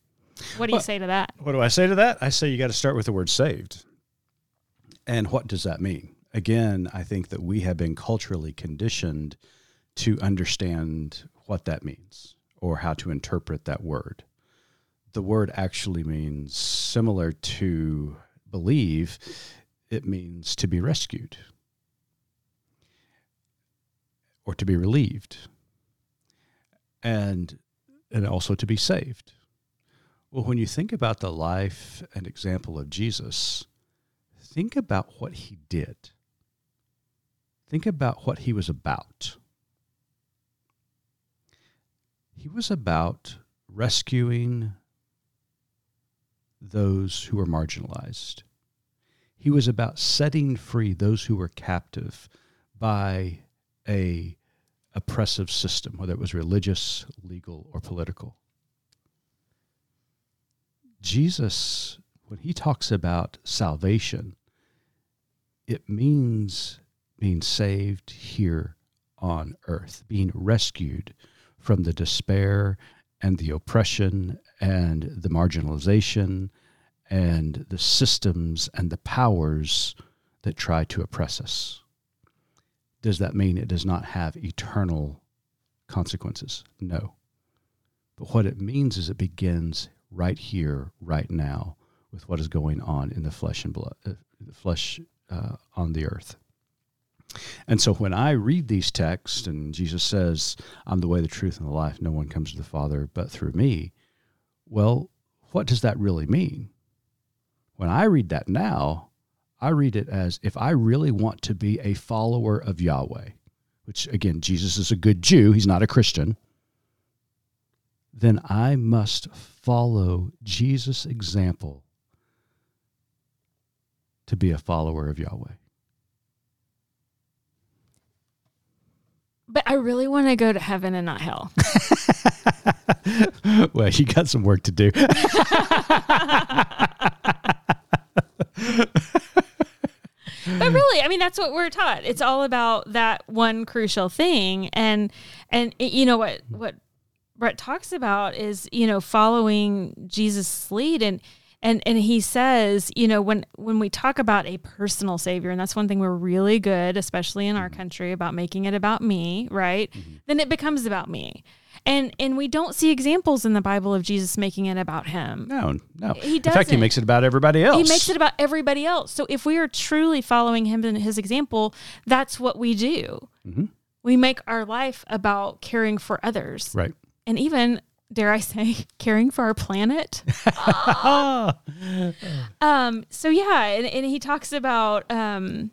C: What do you say to that?
A: What do I say to that? I say you got to start with the word saved. And what does that mean? Again, I think that we have been culturally conditioned to understand what that means or how to interpret that word. The word actually means similar to believe, it means to be rescued or to be relieved and and also to be saved. Well, when you think about the life and example of Jesus, think about what he did. Think about what he was about. He was about rescuing those who were marginalized. He was about setting free those who were captive by a oppressive system, whether it was religious, legal, or political. Jesus, when he talks about salvation, it means being saved here on earth, being rescued from the despair and the oppression and the marginalization and the systems and the powers that try to oppress us. Does that mean it does not have eternal consequences? No. But what it means is it begins right here, right now, with what is going on in the flesh and blood, uh, the flesh uh, on the earth. And so when I read these texts and Jesus says, I'm the way, the truth, and the life, no one comes to the Father but through me, well, what does that really mean? When I read that now, I read it as if I really want to be a follower of Yahweh, which again, Jesus is a good Jew, he's not a Christian, then I must follow Jesus' example to be a follower of Yahweh.
C: But I really want to go to heaven and not hell. [laughs]
A: well, you got some work to do.
C: but really, I mean, that's what we're taught. It's all about that one crucial thing, and and it, you know what what Brett talks about is you know following Jesus' lead and. And, and he says, you know, when when we talk about a personal savior, and that's one thing we're really good, especially in our country, about making it about me, right? Mm-hmm. Then it becomes about me and and we don't see examples in the Bible of Jesus making it about him.
A: No, no.
C: He
A: does. In fact, he makes it about everybody else.
C: He makes it about everybody else. So if we are truly following him and his example, that's what we do. Mm-hmm. We make our life about caring for others,
A: right?
C: And even dare I say, [laughs] caring for our planet. [laughs] um, so yeah, and, and, he talks about, um,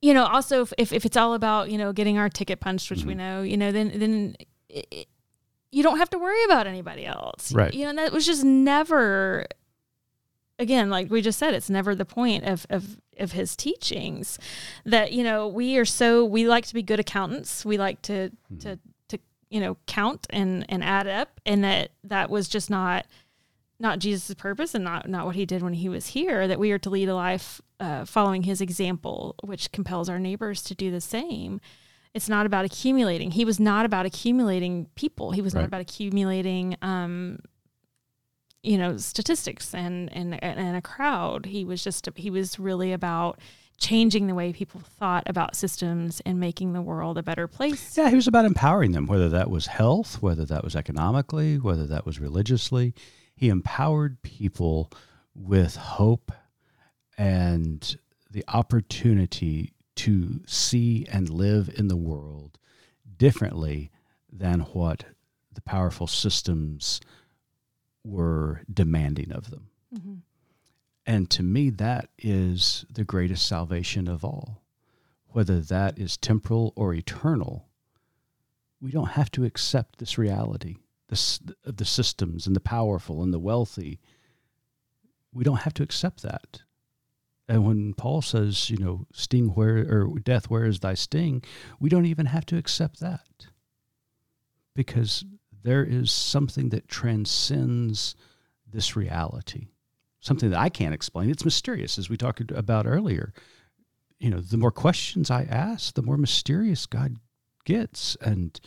C: you know, also if, if, if, it's all about, you know, getting our ticket punched, which mm-hmm. we know, you know, then, then it, you don't have to worry about anybody else.
A: Right.
C: You know, and that was just never again, like we just said, it's never the point of, of of his teachings. That, you know, we are so we like to be good accountants. We like to mm-hmm. to to, you know, count and, and add up and that that was just not not Jesus' purpose and not not what he did when he was here, that we are to lead a life uh, following his example, which compels our neighbors to do the same. It's not about accumulating. He was not about accumulating people. He was right. not about accumulating, um, you know, statistics and, and and a crowd. He was just he was really about changing the way people thought about systems and making the world a better place.
A: Yeah, he was about empowering them, whether that was health, whether that was economically, whether that was religiously. He empowered people with hope and the opportunity to see and live in the world differently than what the powerful systems were demanding of them. Mm-hmm. And to me, that is the greatest salvation of all. Whether that is temporal or eternal, we don't have to accept this reality of the systems and the powerful and the wealthy. We don't have to accept that. And when Paul says, you know, sting where or death, where is thy sting? We don't even have to accept that. Because there is something that transcends this reality. Something that I can't explain. It's mysterious, as we talked about earlier. You know, the more questions I ask, the more mysterious God gets. And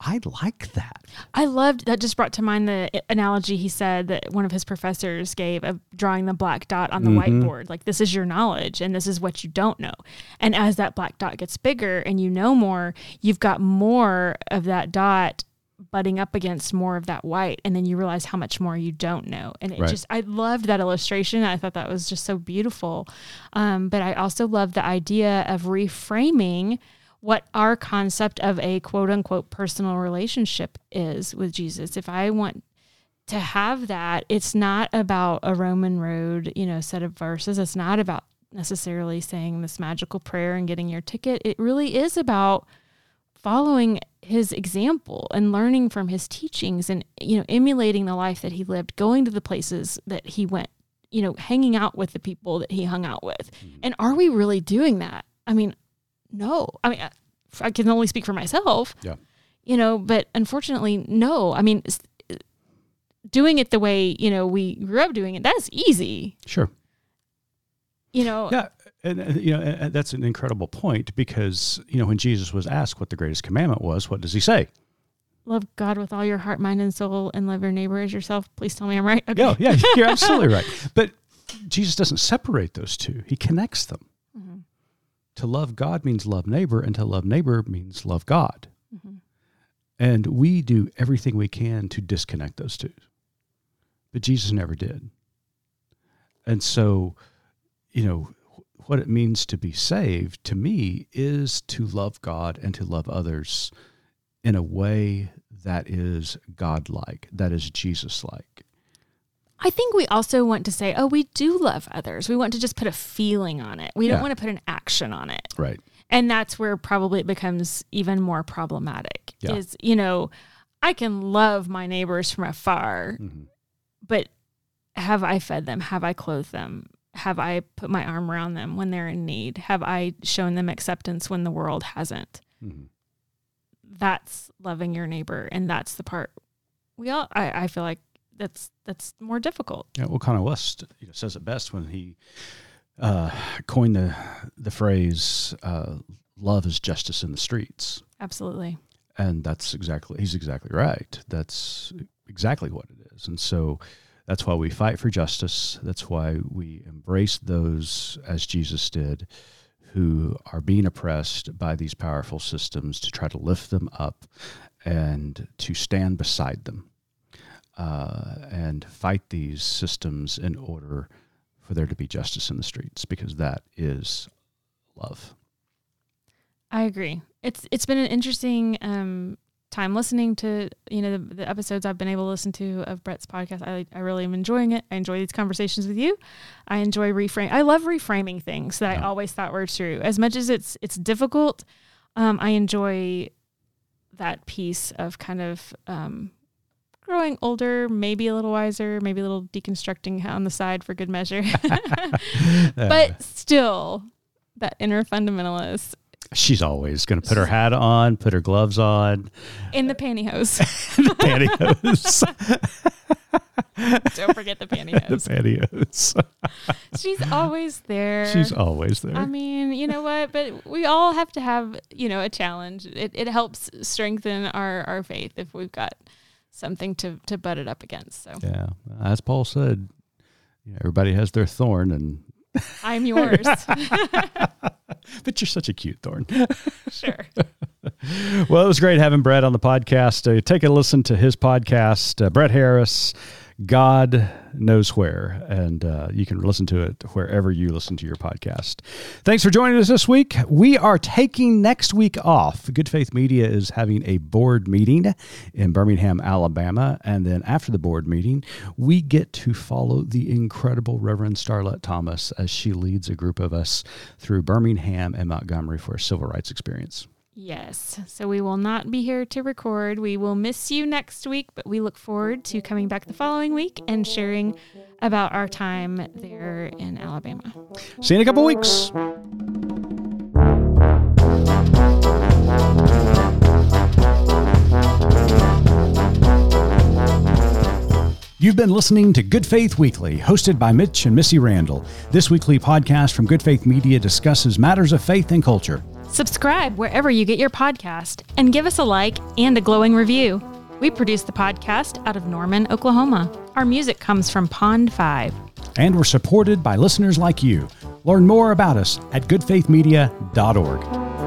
A: I like that.
C: I loved that. Just brought to mind the analogy he said that one of his professors gave of drawing the black dot on the mm-hmm. whiteboard. Like, this is your knowledge and this is what you don't know. And as that black dot gets bigger and you know more, you've got more of that dot butting up against more of that white. And then you realize how much more you don't know. And it right. just, I loved that illustration. I thought that was just so beautiful. Um, but I also love the idea of reframing what our concept of a quote unquote personal relationship is with Jesus. If I want to have that, it's not about a Roman road, you know, set of verses. It's not about necessarily saying this magical prayer and getting your ticket. It really is about following his example and learning from his teachings and you know emulating the life that he lived going to the places that he went you know hanging out with the people that he hung out with mm-hmm. and are we really doing that i mean no. I mean, I can only speak for myself.
A: Yeah.
C: You know, but unfortunately, no. I mean, doing it the way, you know, we grew up doing it, that's easy.
A: Sure.
C: You know,
A: yeah. And, you know, and that's an incredible point because, you know, when Jesus was asked what the greatest commandment was, what does he say?
C: Love God with all your heart, mind, and soul, and love your neighbor as yourself. Please tell me I'm right.
A: Okay. Yeah, yeah, [laughs] you're absolutely right. But Jesus doesn't separate those two; he connects them to love God means love neighbor, and to love neighbor means love God. Mm-hmm. And we do everything we can to disconnect those two. But Jesus never did. And so, you know, what it means to be saved to me is to love God and to love others in a way that is godlike, that is Jesus like.
C: I think we also want to say, oh, we do love others. We want to just put a feeling on it. We
A: Yeah.
C: don't want to put an action on it.
A: Right.
C: And that's where probably it becomes even more problematic.
A: Yeah.
C: Is, you know, I can love my neighbors from afar,
A: Mhm.
C: but have I fed them? Have I clothed them? Have I put my arm around them when they're in need? Have I shown them acceptance when the world hasn't?
A: Mhm.
C: That's loving your neighbor. And that's the part we all, I, I feel like that's, that's more difficult.
A: Yeah, well, Cornel West you know, says it best when he uh, coined the the phrase uh, "love is justice in the streets,"
C: Absolutely.
A: and that's exactly he's exactly right. That's exactly what it is, and so that's why we fight for justice. That's why we embrace those as Jesus did, who are being oppressed by these powerful systems, to try to lift them up and to stand beside them uh, and fight these systems in order for there to be justice in the streets because that is love.
C: I agree. It's it's been an interesting um, time listening to you know the, the episodes I've been able to listen to of Brett's podcast. I I really am enjoying it. I enjoy these conversations with you. I enjoy reframe. I love reframing things that I always thought were true. As much as it's it's difficult, um, I enjoy that piece of kind of um, growing older, maybe a little wiser, maybe a little deconstructing on the side for good measure, [laughs] [laughs] but still that inner fundamentalist
A: she's always going to put her hat on, put her gloves on,
C: in the pantyhose. [laughs]
A: the pantyhose, [laughs]
C: Don't forget the pantyhose. [laughs]
A: the
C: pantyhose. She's always there.
A: She's always there.
C: I mean, you know what? But we all have to have, you know, a challenge. It, it helps strengthen our, our faith if we've got something to, to butt it up against. So
A: yeah, as Paul said, everybody has their thorn, and
C: I'm yours. [laughs]
A: but you're such a cute thorn.
C: sure.
A: Well, it was great having Brett on the podcast. Uh, take a listen to his podcast, uh, Brett Harris. God knows where, and uh, you can listen to it wherever you listen to your podcast. Thanks for joining us this week. We are taking next week off. Good Faith Media is having a board meeting in Birmingham, Alabama, and then after the board meeting, we get to follow the incredible Reverend Starlette Thomas as she leads a group of us through Birmingham and Montgomery for a civil rights experience.
C: Yes. So we will not be here to record. We will miss you next week, but we look forward to coming back the following week and sharing about our time there in Alabama.
A: See you in a couple weeks. You've been listening to Good Faith Weekly, hosted by Mitch and Missy Randall. This weekly podcast from Good Faith Media discusses matters of faith and culture.
C: Subscribe wherever you get your podcast and give us a like and a glowing review. We produce the podcast out of Norman, Oklahoma. Our music comes from Pond5.
A: And we're supported by listeners like you. Learn more about us at goodfaithmedia.org.